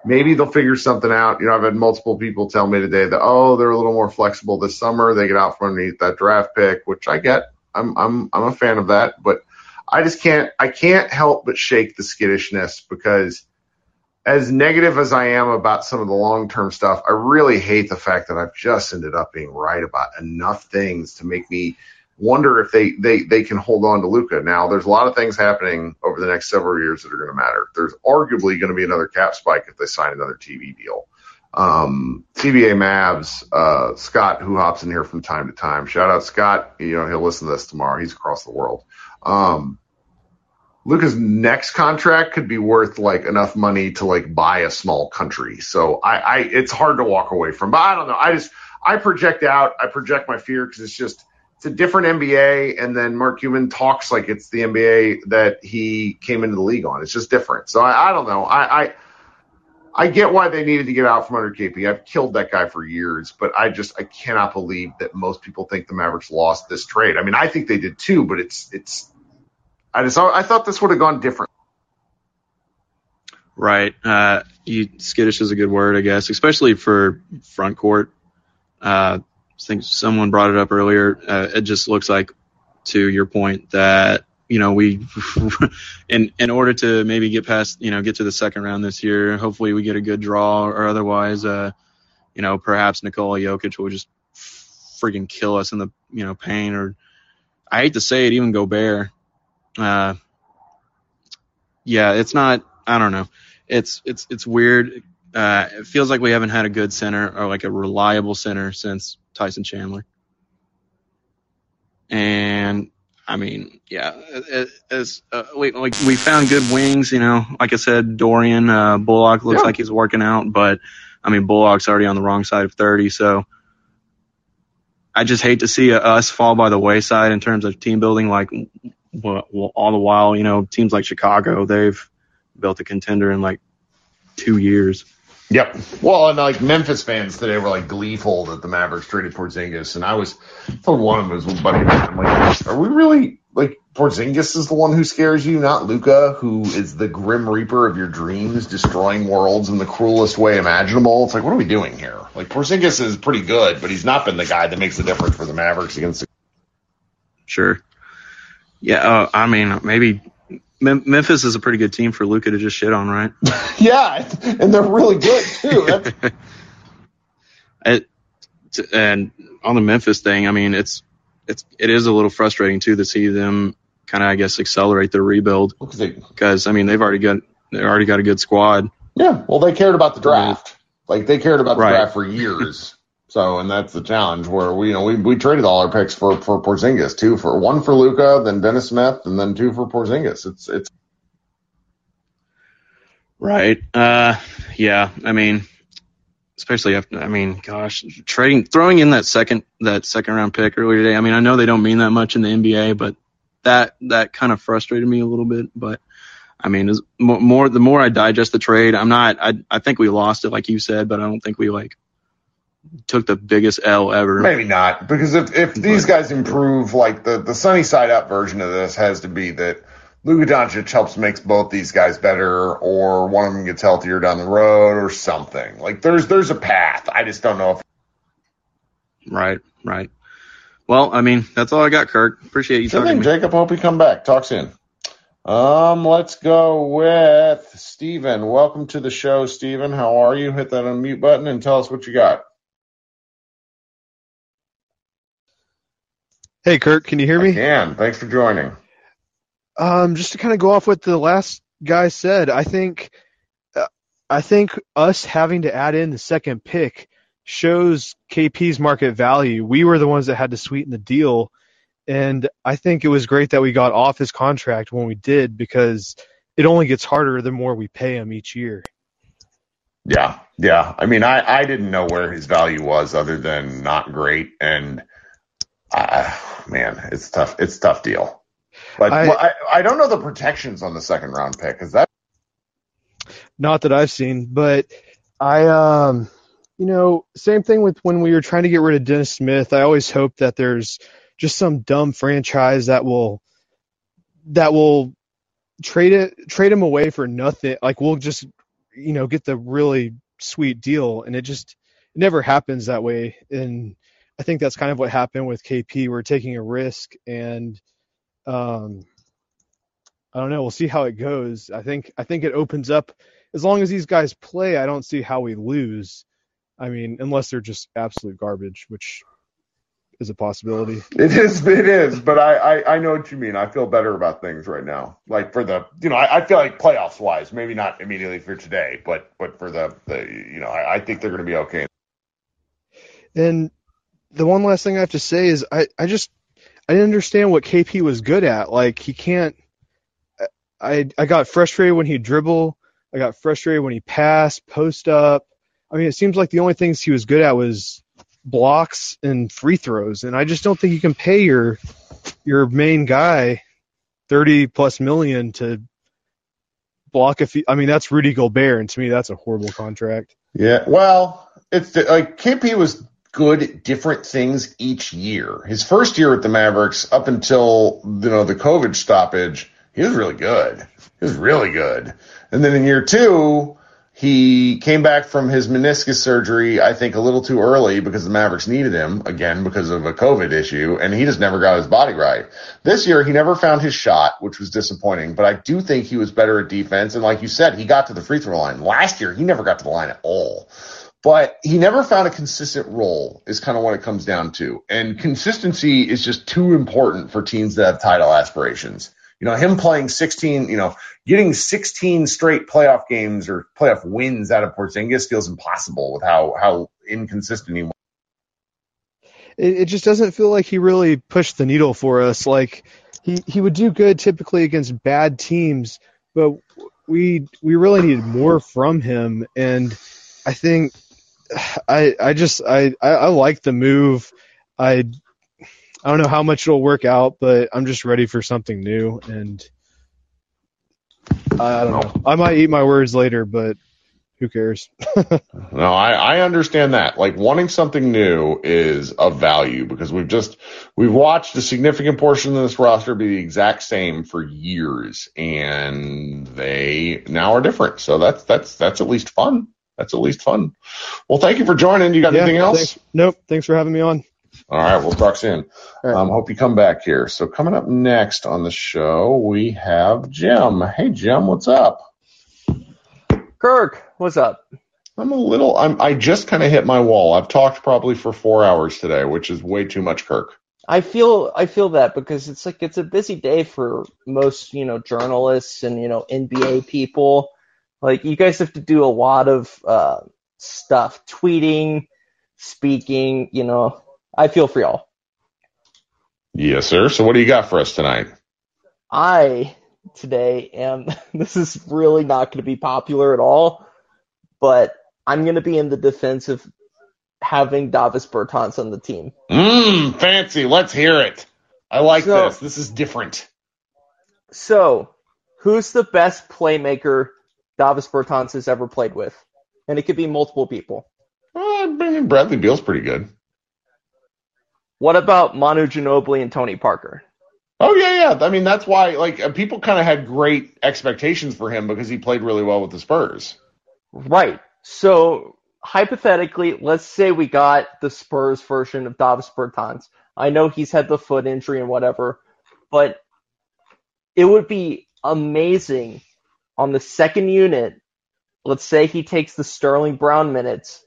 Maybe they'll figure something out. You know, I've had multiple people tell me today that oh, they're a little more flexible this summer. They get out from underneath that draft pick, which I get. I'm I'm I'm a fan of that, but I just can't I can't help but shake the skittishness because as negative as I am about some of the long term stuff, I really hate the fact that I've just ended up being right about enough things to make me wonder if they they they can hold on to Luka. Now, there's a lot of things happening over the next several years that are going to matter. There's arguably going to be another cap spike if they sign another TV deal. Um, CBA Mavs, uh, Scott, who hops in here from time to time. Shout out Scott. You know, he'll listen to this tomorrow. He's across the world. Um, Luka's next contract could be worth like enough money to like buy a small country. So I, I, it's hard to walk away from, but I don't know. I just, I project out, I project my fear because it's just, it's a different NBA. And then Mark Cuban talks like it's the NBA that he came into the league on. It's just different. So I, I don't know. I, I, I get why they needed to get out from under KP. I've killed that guy for years, but I just I cannot believe that most people think the Mavericks lost this trade. I mean, I think they did too, but it's it's I just I thought this would have gone different. Right. Uh, you, skittish is a good word, I guess, especially for front court. Uh, I think someone brought it up earlier. Uh, it just looks like, to your point, that you know we, in in order to maybe get past, you know, get to the second round this year, hopefully we get a good draw, or otherwise, uh, you know, perhaps Nikola Jokic will just freaking kill us in the you know pain. or I hate to say it, even Gobert. Uh, yeah, it's not. I don't know it's it's it's weird. Uh, it feels like we haven't had a good center or like a reliable center since Tyson Chandler. And I mean, yeah, it's uh, we like we found good wings. You know, like I said, Dorian uh, Bullock looks Yeah. like he's working out, but I mean, Bullock's already on the wrong side of thirty, so. I just hate to see us fall by the wayside in terms of team building. Like, well, all the while, you know, teams like Chicago, they've built a contender in like two years. Yep. Well, and like Memphis fans today were like gleeful that the Mavericks traded Porzingis, and I was I told one of them was buddy. I'm like, are we really like Porzingis is the one who scares you, not Luka, who is the grim reaper of your dreams, destroying worlds in the cruelest way imaginable? It's like, what are we doing here? Like Porzingis is pretty good, but he's not been the guy that makes the difference for the Mavericks against. The- Sure. Yeah, uh, I mean, maybe Mem- Memphis is a pretty good team for Luka to just shit on, right? yeah, and they're really good too. It, and on the Memphis thing, I mean, it's it's it is a little frustrating too to see them kind of, I guess, accelerate their rebuild because I mean they've already got they already got a good squad. Yeah, well, they cared about the draft. Like they cared about the Right. draft for years. So, and that's the challenge where we, you know, we, we traded all our picks for for Porzingis, two for one for Luka, then Dennis Smith, and then two for Porzingis. It's it's Right. Uh, yeah. I mean, especially after. I mean, gosh, trading, throwing in that second that second round pick earlier today. I mean, I know they don't mean that much in the NBA, but that that kind of frustrated me a little bit. But I mean, more, more the more I digest the trade, I'm not. I I think we lost it, like you said, but I don't think we like took the biggest L ever. Maybe not, because if, if these guys improve, like the, the sunny side up version of this has to be that Luka Doncic helps makes both these guys better, or one of them gets healthier down the road, or something. Like there's there's a path. I just don't know if. Right, right. Well, I mean, that's all I got, Kirk. Appreciate you Sure talking thing, to me. Jacob. Hope you come back. Talk soon. Um, let's go with Steven. Welcome to the show, Steven. How are you? Hit that unmute button and tell us what you got. Hey, Kirk, can you hear me? can. Thanks for joining. Um, just to kind of go off what the last guy said, I think, uh, I think us having to add in the second pick shows KP's market value. We were the ones that had to sweeten the deal, and I think it was great that we got off his contract when we did because it only gets harder the more we pay him each year. Yeah, yeah. I mean, I, I didn't know where his value was other than not great, and uh, man, it's tough. It's a tough deal. But I- well, I, I don't know the protections on the second round pick. Is that Not that I've seen, but I, um, you know, same thing with when we were trying to get rid of Dennis Smith. I always hope that there's just some dumb franchise that will that will trade it trade him away for nothing. Like we'll just you know get the really sweet deal, and it just it never happens that way. And I think that's kind of what happened with KP. We're taking a risk, and um, I don't know. We'll see how it goes. I think I think it opens up as long as these guys play. I don't see how we lose. I mean, unless they're just absolute garbage, which is a possibility. It is, it is, but I, I, I know what you mean. I feel better about things right now. Like for the, you know, I, I feel like playoffs wise, maybe not immediately for today, but but for the, the you know, I, I think they're going to be okay. And the one last thing I have to say is I, I just I didn't understand what KP was good at. Like he can't I I got frustrated when he dribble. I got frustrated when he passed, post up. I mean, it seems like the only things he was good at was blocks and free throws, and I just don't think you can pay your your main guy thirty plus million to block a few. I mean, that's Rudy Gobert, and to me, that's a horrible contract. Yeah, well, it's the, like KP was good different things each year. His first year at the Mavericks, up until you know the COVID stoppage, he was really good. He was really good. And then in year two, he came back from his meniscus surgery, I think, a little too early because the Mavericks needed him again because of a COVID issue, and he just never got his body right. This year, he never found his shot, which was disappointing, but I do think he was better at defense. And like you said, he got to the free throw line. Last year, he never got to the line at all. But he never found a consistent role, is kind of what it comes down to. And consistency is just too important for teams that have title aspirations. You know, him playing 16, you know, getting 16 straight playoff games or playoff wins out of Porzingis feels impossible with how, how inconsistent he was. it, it just doesn't feel like he really pushed the needle for us. Like he, he would do good typically against bad teams, but we we really needed more from him. And I think I I just I I, I like the move. I I don't know how much it'll work out, but I'm just ready for something new. And I, don't know. I might eat my words later, but who cares? No, I, I understand that. Like wanting something new is of value because we've just we've watched a significant portion of this roster be the exact same for years, and they now are different. So that's that's that's at least fun. That's at least fun. Well, thank you for joining. You got Yeah, anything else? thanks. Nope. Thanks for having me on. All right, we'll talk soon. Um, hope you come back here. So coming up next on the show, we have Jim. Hey, Jim, what's up? Kirk, what's up? I'm a little. I'm. I just kind of hit my wall. I've talked probably for four hours today, which is way too much, Kirk. I feel I feel that because it's like it's a busy day for most you know journalists and you know NBA people. Like you guys have to do a lot of uh, stuff, tweeting, speaking. You know, I feel for y'all. Yes, sir. So what do you got for us tonight? I today am. This is really not going to be popular at all, but I'm going to be in the defense of having Davis Bertans on the team. Mmm, fancy. Let's hear it. I like So- this. This is different. So, who's the best playmaker Davis Bertans has ever played with? And it could be multiple people. Uh, I mean, Bradley Beal's pretty good. What about Manu Ginobili and Tony Parker? Oh yeah, yeah. I mean, that's why like uh, people kind of had great expectations for him because he played really well with the Spurs. Right. So hypothetically, let's say we got the Spurs version of Davis Bertans. I know he's had the foot injury and whatever, but it would be amazing on the second unit. Let's say he takes the Sterling Brown minutes.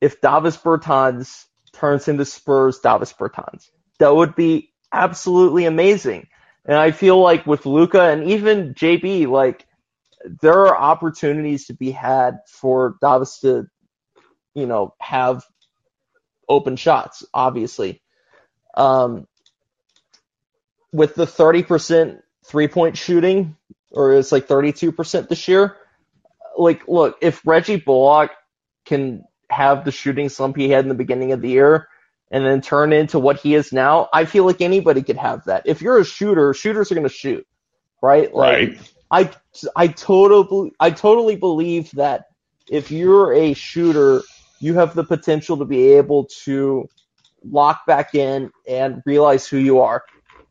If Davis Bertans turns into Spurs Davis Bertans, that would be absolutely amazing. And I feel like with Luka and even JB, like there are opportunities to be had for Davis to, you know, have open shots, obviously. Um, with the 30% three point shooting, or it's like 32% this year, like, look, if Reggie Bullock can have the shooting slump he had in the beginning of the year and then turn into what he is now, I feel like anybody could have that. If you're a shooter, shooters are going to shoot, right? Like, Right. I I totally I totally believe that if you're a shooter, you have the potential to be able to lock back in and realize who you are.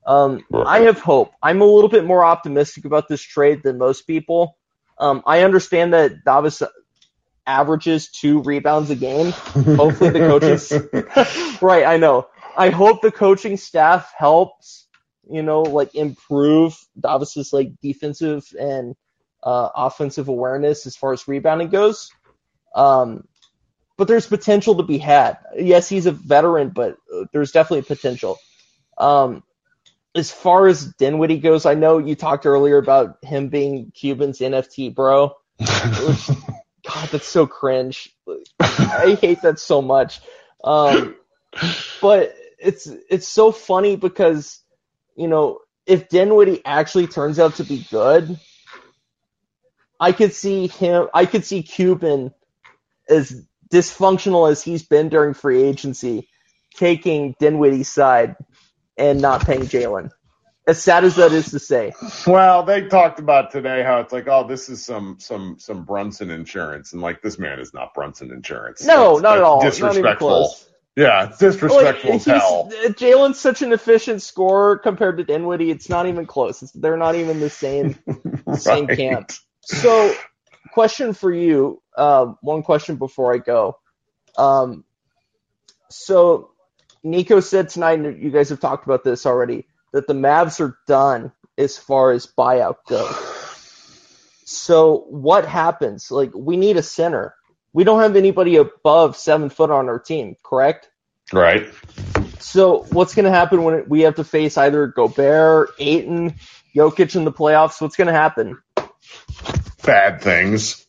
Um, I have hope. I'm a little bit more optimistic about this trade than most people. Um, I understand that Davis averages two rebounds a game. Hopefully the coaches right, I know. I hope the coaching staff helps, you know, like improve Davis's like defensive and uh, offensive awareness as far as rebounding goes. Um, but there's potential to be had. Yes, he's a veteran, but uh, there's definitely potential. Um, as far as Dinwiddie goes, I know you talked earlier about him being Cuban's NFT bro. God, that's so cringe. I hate that so much. Um, but it's it's so funny because you know if Dinwiddie actually turns out to be good, I could see him. I could see Cuban as dysfunctional as he's been during free agency, taking Dinwiddie's side and not paying Jalen. As sad as that is to say. Well, they talked about today how it's like, oh, this is some some some Brunson insurance, and like this man is not Brunson insurance. No, That's- not at that's all. Not even Disrespectful. close. Yeah, it's disrespectful Like, as hell. Jalen's such an efficient scorer compared to Dinwiddie. It's not even close. It's, they're not even the same same camp. So, question for you. Uh, one question before I go. Um, so Nico said tonight, and you guys have talked about this already, that the Mavs are done as far as buyout goes. So what happens? Like we need a center. We don't have anybody above seven foot on our team, correct? Right. So what's going to happen when we have to face either Gobert, Ayton, Jokic in the playoffs? What's going to happen? Bad things.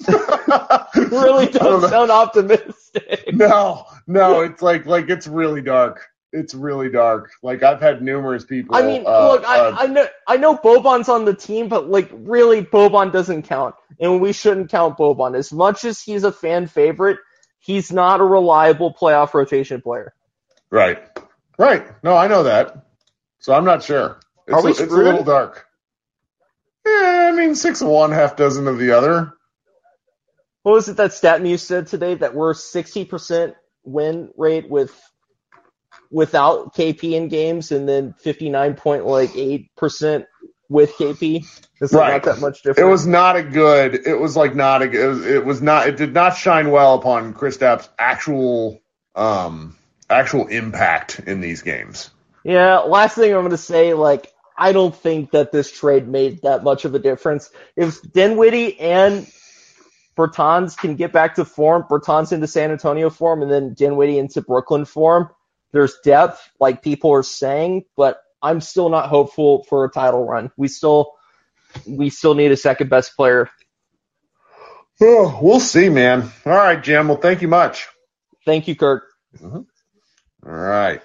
really don't sound optimistic. No, no, it's like like it's really dark. It's really dark. Like I've had numerous people. I mean, uh, look, I, uh, I know I know Boban's on the team, but like really, Boban doesn't count, and we shouldn't count Boban. As much as he's a fan favorite, he's not a reliable playoff rotation player. right, right. No, I know that. So I'm not sure. It's, Are we a, it's a little dark. Yeah, I mean, six of one, half dozen of the other. What was it that stat you said today that we're sixty percent win rate with without KP in games, and then fifty nine point like eight percent with KP? It's Right. not that much different. It was not a good. It was like not a. It was, it was not. It did not shine well upon Kristaps' actual, um, actual impact in these games. Yeah, last thing I'm going to say, like, I don't think that this trade made that much of a difference. If Dinwiddie and Bertans can get back to form, Bertans into San Antonio form, and then Dinwiddie into Brooklyn form, there's depth, like people are saying, but I'm still not hopeful for a title run. We still, we still need a second best player. Oh, we'll see, man. All right, Jim. Well, thank you much. Thank you, Kirk. Mm-hmm. All right,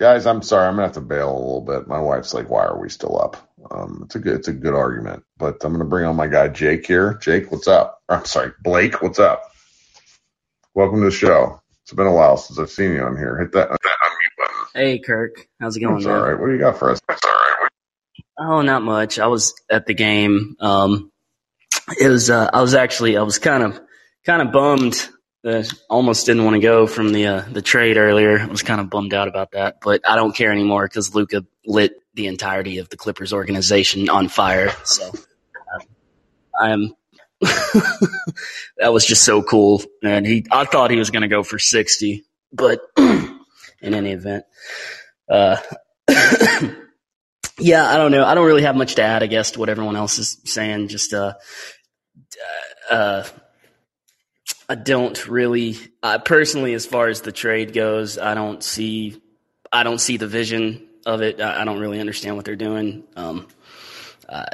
guys. I'm sorry. I'm gonna have to bail a little bit. My wife's like, "Why are we still up?" Um, it's a good it's a good argument. But I'm going to bring on my guy Jake here. Jake, what's up? I'm sorry, Blake, what's up? Welcome to the show. It's been a while since I've seen you on here. Hit that, that unmute button. Hey, Kirk. How's it going? Man? all right. What do you got for us? That's all right. Oh, not much. I was at the game. Um, it was. Uh, I was actually. I was kind of, kind of bummed. Uh, almost didn't want to go from the uh, the trade earlier. I was kind of bummed out about that, but I don't care anymore because Luka lit the entirety of the Clippers organization on fire. So uh, I am. that was just so cool, and he. I thought he was going to go for sixty, but in any event, uh, yeah, I don't know. I don't really have much to add, I guess, to what everyone else is saying. Just, uh, uh, I don't really, uh, personally, as far as the trade goes, I don't see, I don't see the vision of it. I, I don't really understand what they're doing. Um, uh,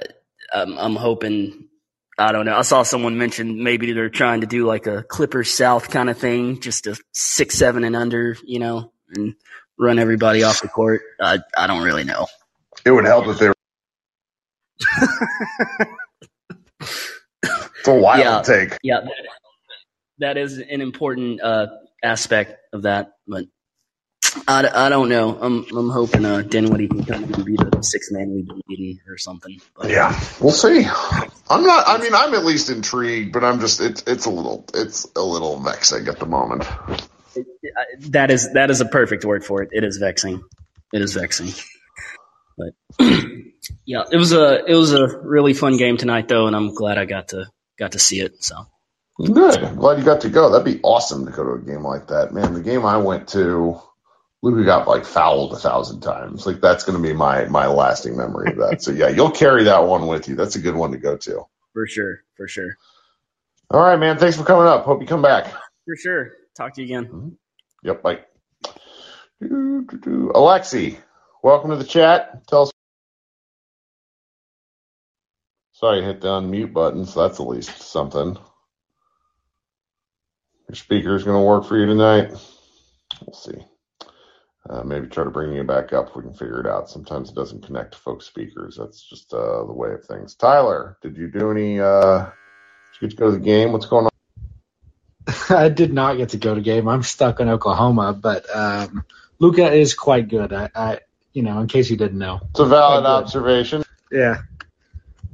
I'm, I'm hoping, I don't know. I saw someone mention maybe they're trying to do like a Clippers South kind of thing, just a six, seven and under, you know, and run everybody off the court. I, I don't really know. It would help if they were. it's a wild yeah, take. Yeah, that, is an important uh, aspect of that, but I, I don't know. I'm I'm hoping uh, Dinwiddie can come and be the six man we've been needing or something. But, Yeah, we'll see. I'm not. I mean, I'm at least intrigued, but I'm just. It's it's a little. It's a little vexing at the moment. that is that is a perfect word for it. It is vexing. It is vexing. But yeah, it was a it was a really fun game tonight though, and I'm glad I got to got to see it. So Good. I'm glad you got to go. That'd be awesome to go to a game like that. Man, the game I went to, Luka got like fouled a thousand times. Like that's going to be my my lasting memory of that. so yeah, you'll carry that one with you. That's a good one to go to. for sure, for sure, All right, man. Thanks for coming up. Hope you come back. for sure. Talk to you again. Mm-hmm. Yep. Bye. Alexi, welcome to the chat. Tell us. Sorry, I hit the unmute button, so that's at least something. Your speaker is going to work for you tonight. We'll see. Uh, maybe try to bring you back up if we can figure it out. Sometimes it doesn't connect to folks' speakers. That's just uh, the way of things. Tyler, did you do any? Uh, did you get to go to the game? What's going on? I did not get to go to game. I'm stuck in Oklahoma, but um, Luka is quite good. I, I, you know, in case you didn't know. It's a valid observation. Yeah.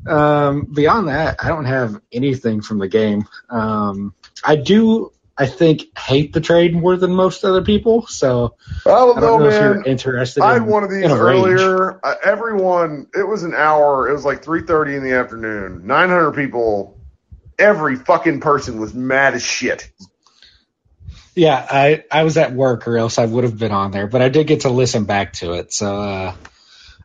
Um, beyond that, I don't have anything from the game. Um, I do, I think, hate the trade more than most other people. So I don't I know, don't know if man. you're interested. I in, had one of these in earlier. Uh, everyone, it was an hour. It was like three thirty in the afternoon. Nine hundred people. Every fucking person was mad as shit. Yeah, I I was at work, or else I would have been on there. But I did get to listen back to it, so uh,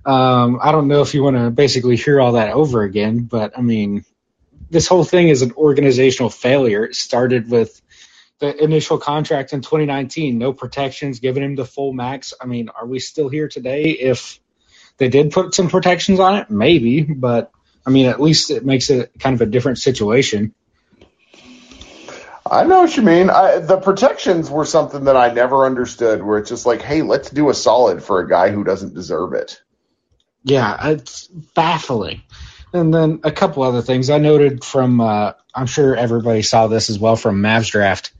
um, I don't know if you want to basically hear all that over again. But I mean, this whole thing is an organizational failure. It started with the initial contract in 2019, no protections, giving him the full max. I mean, are we still here today? If they did put some protections on it, maybe, but I mean, at least it makes it kind of a different situation. I know what you mean. I, the protections were something that I never understood. Where it's just like, hey, let's do a solid for a guy who doesn't deserve it. Yeah, it's baffling. And then a couple other things I noted from, uh, I'm sure everybody saw this as well from Mavs draft.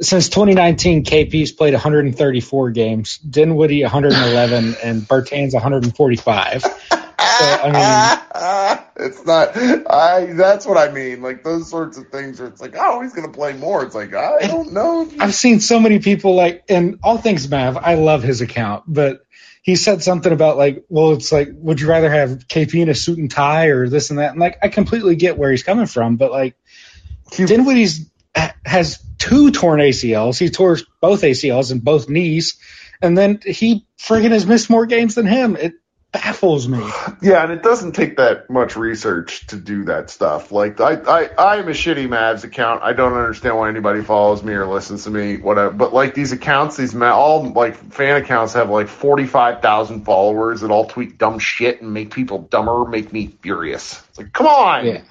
Since 2019, KP's played 134 games, Dinwiddie 111, and Bertans 145. So, I mean, it's not. I. That's what I mean. Like those sorts of things where it's like, oh, he's gonna play more. It's like I don't know. I've seen so many people like, and all things Mav, I love his account, but he said something about like, well, it's like, would you rather have KP in a suit and tie or this and that? And like, I completely get where he's coming from, but like, Dinwiddie's has two torn ACLs. He tore both ACLs and both knees, and then he friggin' has missed more games than him. It baffles me. Yeah, and it doesn't take that much research to do that stuff. Like I, I, I am a shitty Mavs account. I don't understand why anybody follows me or listens to me, whatever. But like these accounts, these all like fan accounts have like forty five thousand followers that all tweet dumb shit and make people dumber, make me furious. It's like, come on. Yeah.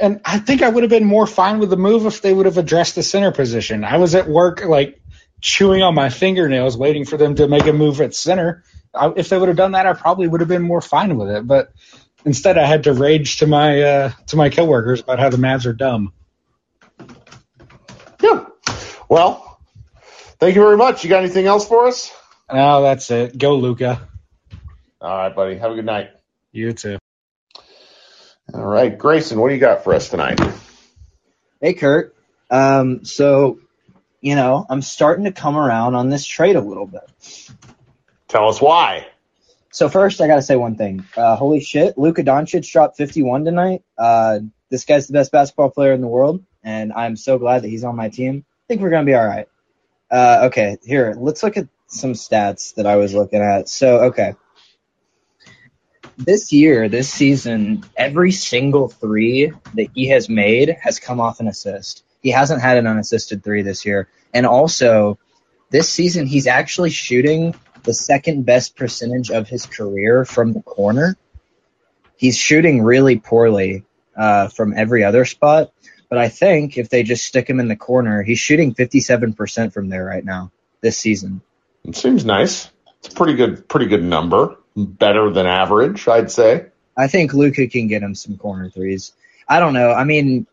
And I think I would have been more fine with the move if they would have addressed the center position. I was at work, like chewing on my fingernails, waiting for them to make a move at center. I, if they would have done that, I probably would have been more fine with it. But instead, I had to rage to my uh, to my coworkers about how the Mavs are dumb. Yeah. Well, thank you very much. You got anything else for us? No, that's it. Go, Luka. All right, buddy. Have a good night. You too. All right, Grayson, what do you got for us tonight? Hey, Kurt. Um, so, you know, I'm starting to come around on this trade a little bit. Tell us why. So first, I gotta say one thing. Uh, holy shit, Luka Doncic dropped 51 tonight. Uh, this guy's the best basketball player in the world, and I'm so glad that he's on my team. I think we're gonna be all right. Uh, okay, here, let's look at some stats that I was looking at. So, okay. This year, this season, every single three that he has made has come off an assist. He hasn't had an unassisted three this year. And also, this season, he's actually shooting the second best percentage of his career from the corner. He's shooting really poorly uh, from every other spot. But I think if they just stick him in the corner, he's shooting 57% from there right now this season. It seems nice. It's a pretty good, pretty good number. Better than average, I'd say. I think Luka can get him some corner threes. I don't know. I mean,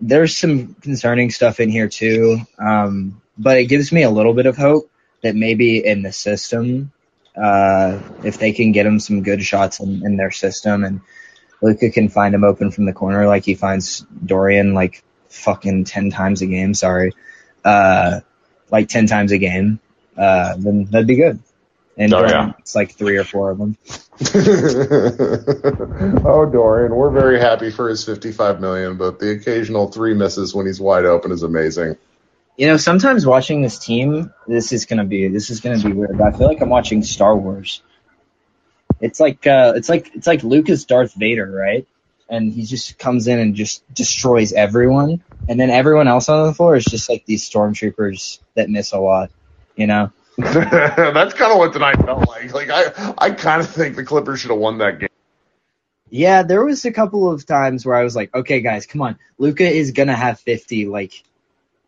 there's some concerning stuff in here too, um, but it gives me a little bit of hope that maybe in the system, uh, if they can get him some good shots in, in their system and Luka can find him open from the corner like he finds Dorian like fucking 10 times a game, sorry, uh, like 10 times a game, uh, then that'd be good. And Oh, Dorian, yeah. it's like three or four of them. oh, Dorian, we're very happy for his 55 million, but the occasional three misses when he's wide open is amazing. You know, sometimes watching this team, this is gonna be this is gonna be weird. But I feel like I'm watching Star Wars. It's like uh, it's like it's like Luka's Darth Vader, right? And he just comes in and just destroys everyone, and then everyone else on the floor is just like these stormtroopers that miss a lot, you know. That's kind of what tonight felt like. Like I, I kind of think the Clippers should have won that game. Yeah, there was a couple of times where I was like, okay, guys, come on. Luka is going to have 50. Like,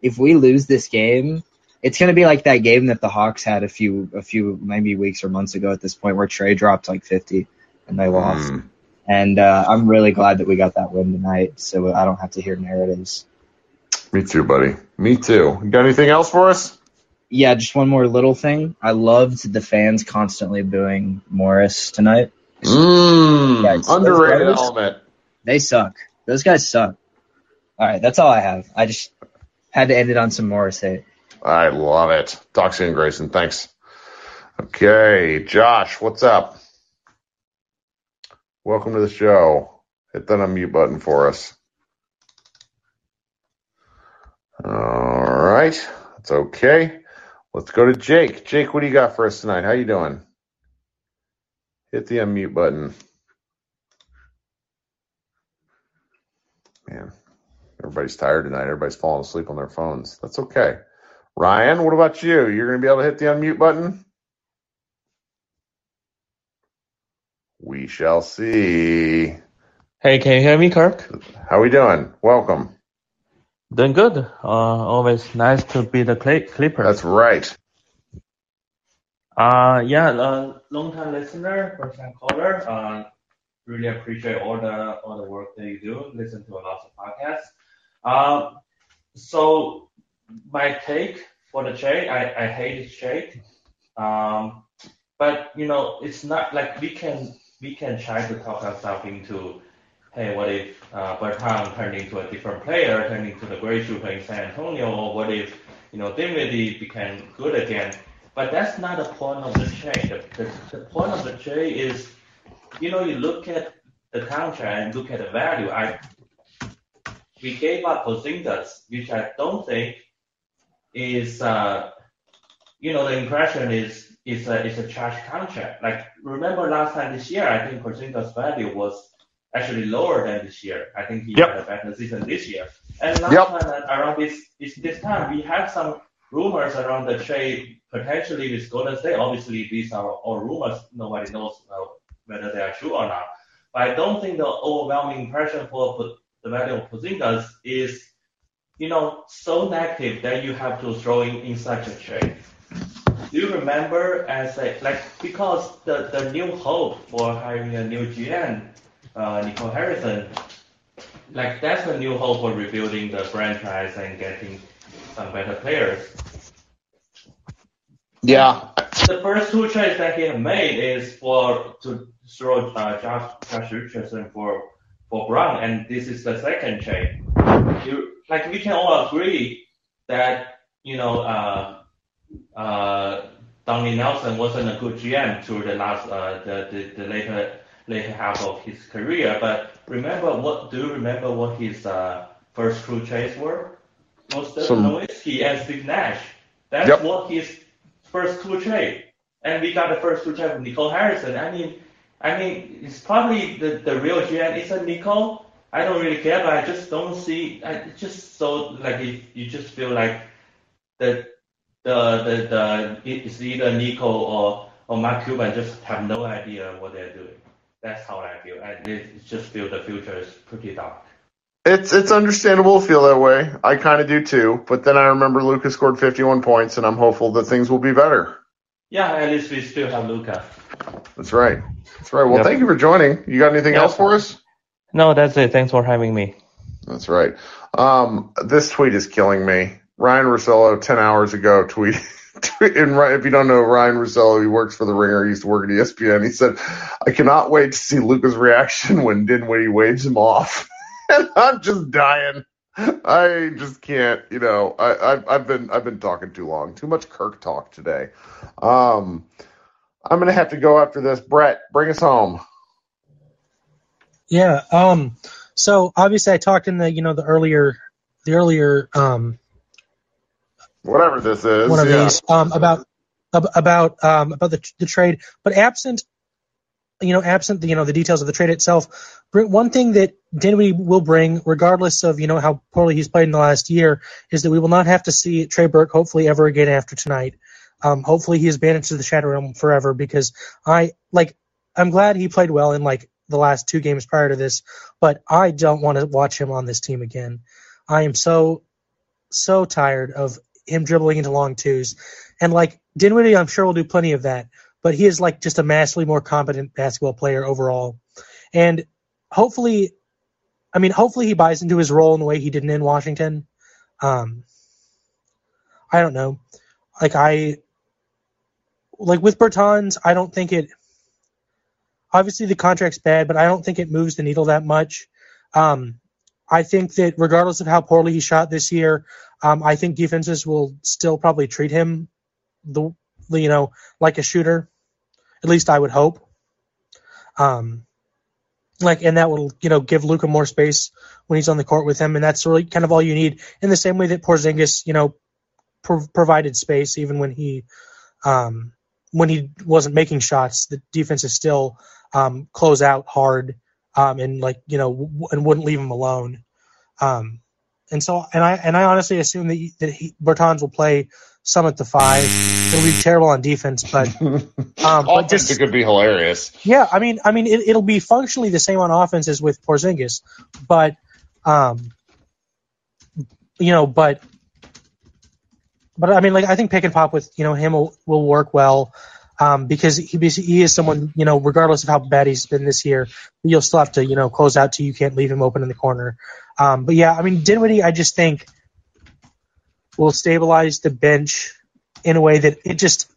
if we lose this game, it's going to be like that game that the Hawks had a few, a few, maybe weeks or months ago at this point where Trey dropped like 50 and they lost. Mm. And, uh, I'm really glad that we got that win tonight so I don't have to hear narratives. Me too, buddy. Me too. You got anything else for us? Yeah, just one more little thing. I loved the fans constantly booing Morris tonight. Mmm. Guys, underrated guys- element. They suck. Those guys suck. All right, that's all I have. I just had to end it on some Morris hate. I love it. Talk soon, Grayson. Thanks. Okay, Josh, what's up? Welcome to the show. Hit that unmute button for us. All right, that's okay. Let's go to Jake. Jake, what do you got for us tonight? How you doing? Hit the unmute button. Man, everybody's tired tonight. Everybody's falling asleep on their phones. That's okay. Ryan, what about you? You're going to be able to hit the unmute button? We shall see. Hey, can you hear me, Kirk? How are we doing? Welcome. Doing good. Uh, always nice to be the Cl- Clippers. That's right. Uh, yeah, uh, long time listener, first time caller. Uh, really appreciate all the all the work that you do. Listen to a lot of podcasts. Um, so my take for the trade, I, I hate trade. Um, but you know, it's not like we can we can try to talk ourselves into, hey, what if uh, Bertan turned into a different player, turned into the great shooter in San Antonio, or what if you know Dinwiddie became good again? But that's not the point of the trade. The, the, the point of the trade is, you know, you look at the contract and look at the value. I we gave up Porzingis, which I don't think is, uh, you know, the impression is is a is a trash contract. Like remember last time this year, I think Porzingis' value was actually lower than this year. I think he Yep. had a better season this year. And last Yep. time around this, this this time, we have some rumors around the trade potentially with Golden State. Obviously, these are all rumors. Nobody knows uh, whether they are true or not. But I don't think the overwhelming impression for the value of Porzingis is, you know, so negative that you have to throw in, in such a trade. Do you remember as a like because the, the new hope for hiring a new GM uh, Nicole Harrison, like that's a new hope for rebuilding the franchise and getting some better players. Yeah. The first two trades that he made is for to throw uh, Josh, Josh Richardson for for Brown, and this is the second trade. You, like we can all agree that you know uh, uh, Donnie Nelson wasn't a good GM through the last uh, the, the the later later half of his career. But remember what? Do you remember what his uh, first two trades were? Was the Some- Nowitzki and Steve Nash. That's Yep. what his first two trade. And we got the first two trade with Nicole Harrison. I mean, I mean, it's probably the, the real GM isn't Nicole. I don't really care, but I just don't see. I it's just so like if you just feel like the the the the it's either Nico or or Mark Cuban just have no idea what they're doing. That's how I feel. And it just feel the future is pretty dark. It's it's understandable to feel that way. I kind of do too. But then I remember Lucas scored 51 points, and I'm hopeful that things will be better. Yeah, at least we still have Luka. That's right. That's right. Well, Yep. thank you for joining. You got anything Yep. else for us? No, that's it. Thanks for having me. That's right. Um, this tweet is killing me. Ryan Russillo, 10 hours ago, tweet. And if you don't know Ryan Russillo, he works for the Ringer. He used to work at ESPN. He said, "I cannot wait to see Luka's reaction when Dinwiddie waves him off." and I'm just dying. I just can't. You know, I, I've, I've been I've been talking too long. Too much Kirk talk today. Um, I'm gonna have to go after this. Brett, bring us home. Yeah. Um. So obviously, I talked in the you know the earlier the earlier um Whatever this is. one of yeah. these um about about um about the the trade, but absent you know absent the you know the details of the trade itself. One thing that Dinwiddie will bring, regardless of you know how poorly he's played in the last year, is that we will not have to see Trey Burke hopefully ever again after tonight. Um, hopefully he is banished to the shadow realm forever because I like I'm glad he played well in like the last two games prior to this, but I don't want to watch him on this team again. I am so so tired of him dribbling into long twos. And like Dinwiddie, I'm sure will do plenty of that, but he is like just a massively more competent basketball player overall. And hopefully, I mean, hopefully he buys into his role in the way he didn't in Washington. Um, I don't know. Like I, like with Bertans, I don't think it. Obviously, the contract's bad, but I don't think it moves the needle that much. Um, I think that regardless of how poorly he shot this year, um, I think defenses will still probably treat him the, you know like a shooter. At least I would hope. Um, like and that will you know give Luka more space when he's on the court with him, and that's really kind of all you need. In the same way that Porzingis, you know, pro- provided space even when he um, when he wasn't making shots, the defenses still um, close out hard um, and like you know w- and wouldn't leave him alone. Um, and so and I and I honestly assume that he, that he, Bertans will play some at the five. It'll be terrible on defense, but um, but just it could be hilarious. yeah, I mean, I mean, it, it'll be functionally the same on offense as with Porzingis, but, um, you know, but, but I mean, like I think pick and pop with you know him will, will work well, um, because he he is someone you know regardless of how bad he's been this year, you'll still have to you know close out to you can't leave him open in the corner. Um, but yeah, I mean Dinwiddie, I just think will stabilize the bench in a way that it just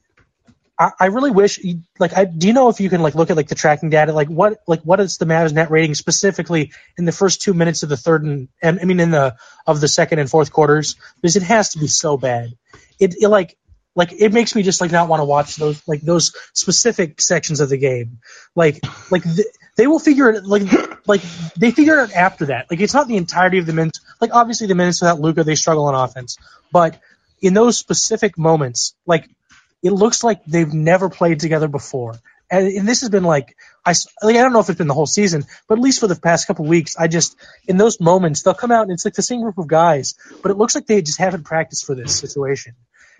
I, I really wish like I do you know if you can like look at like the tracking data? Like what like what is the Mavs net rating specifically in the first two minutes of the third and, I mean in the of the second and fourth quarters? Because it has to be so bad. It, it like like it makes me just like not want to watch those like those specific sections of the game like like th- they will figure it like like they figure it out after that like it's not the entirety of the minutes like obviously the minutes without Luka they struggle on offense but in those specific moments like it looks like they've never played together before. And, and this has been like I, like I don't know if it's been the whole season, but at least for the past couple weeks, I just in those moments they'll come out and it's like the same group of guys, but it looks like they just haven't practiced for this situation.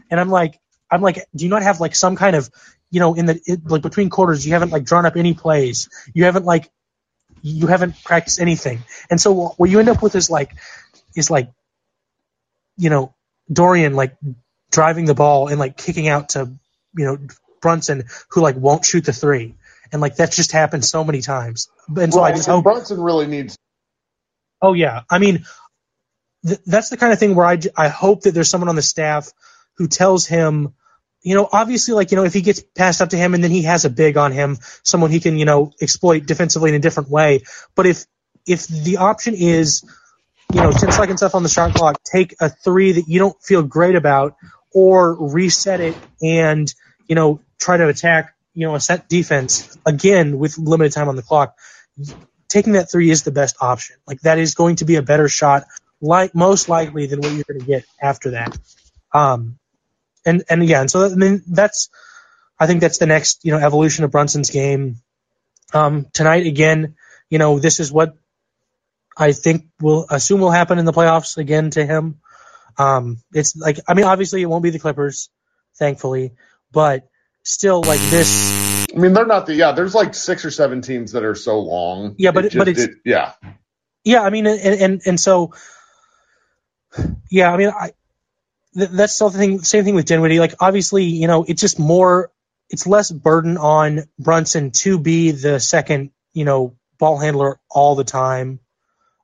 And I'm like I'm like, do you not have like some kind of you know in the it, like between quarters you haven't like drawn up any plays, you haven't like you haven't practiced anything, and so what you end up with is like is like you know Dorian like driving the ball and like kicking out to you know Brunson who like won't shoot the three and like that's just happened so many times. And so I just hope Brunson really needs. Oh yeah, I mean, th- that's the kind of thing where I j- I hope that there's someone on the staff who tells him, you know, obviously like you know if he gets passed up to him and then he has a big on him, someone he can you know exploit defensively in a different way. But if if the option is, you know, 10 seconds left on the shot clock, take a three that you don't feel great about, or reset it and you know try to attack you know a set defense again with limited time on the clock taking that three is the best option. Like that is going to be a better shot, like most likely than what you're going to get after that. Um, and and and so I mean that's I think that's the next you know evolution of Brunson's game. Um, tonight again, you know this is what I think will assume will happen in the playoffs again to him. Um, it's like I mean obviously it won't be the Clippers, thankfully, but still like this I mean, they're not the yeah. There's like six or seven teams that are so long. Yeah, but It it- but it's- it- yeah. Yeah, I mean, and and, and so, yeah, I mean, I th- that's still the thing. Same thing with Dinwiddie. Like, obviously, you know, it's just more, it's less burden on Brunson to be the second, you know, ball handler all the time,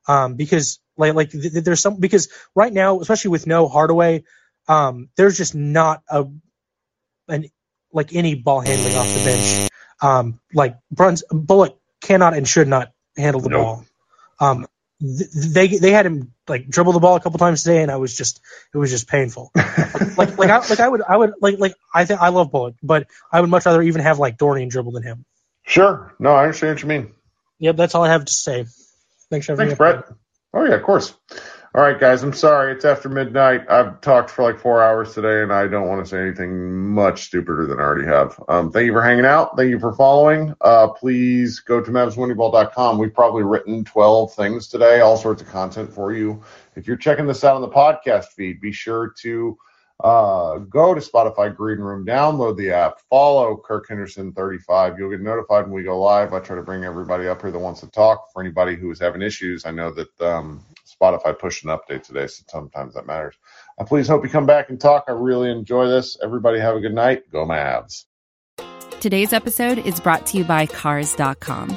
um, because like like th- th- there's some because right now, especially with no Hardaway, um, there's just not a an like any ball handling off the bench. Um, like Bruns Bullock cannot and should not handle the ball. Um, they they had him like dribble the ball a couple times today, and I was just it was just painful. like like I like I would I would like like I think I love Bullock, but I would much rather even have like Dorian dribble than him. Sure. No, I understand what you mean. Yep, that's all I have to say. Thanks Thanks. Brett. Oh yeah, of course. All right, guys. I'm sorry. It's after midnight. I've talked for like four hours today, and I don't want to say anything much stupider than I already have. Um, thank you for hanging out. Thank you for following. Uh, please go to mavsmoneyball.com. We've probably written 12 things today, all sorts of content for you. If you're checking this out on the podcast feed, be sure to uh, go to Spotify Greenroom, download the app, follow Kirk Henderson 35. You'll get notified when we go live. I try to bring everybody up here that wants to talk. For anybody who is having issues, I know that um, Spotify pushed an update today, so sometimes that matters. I please hope you come back and talk. I really enjoy this. Everybody have a good night. Go Mavs. Today's episode is brought to you by Cars.com.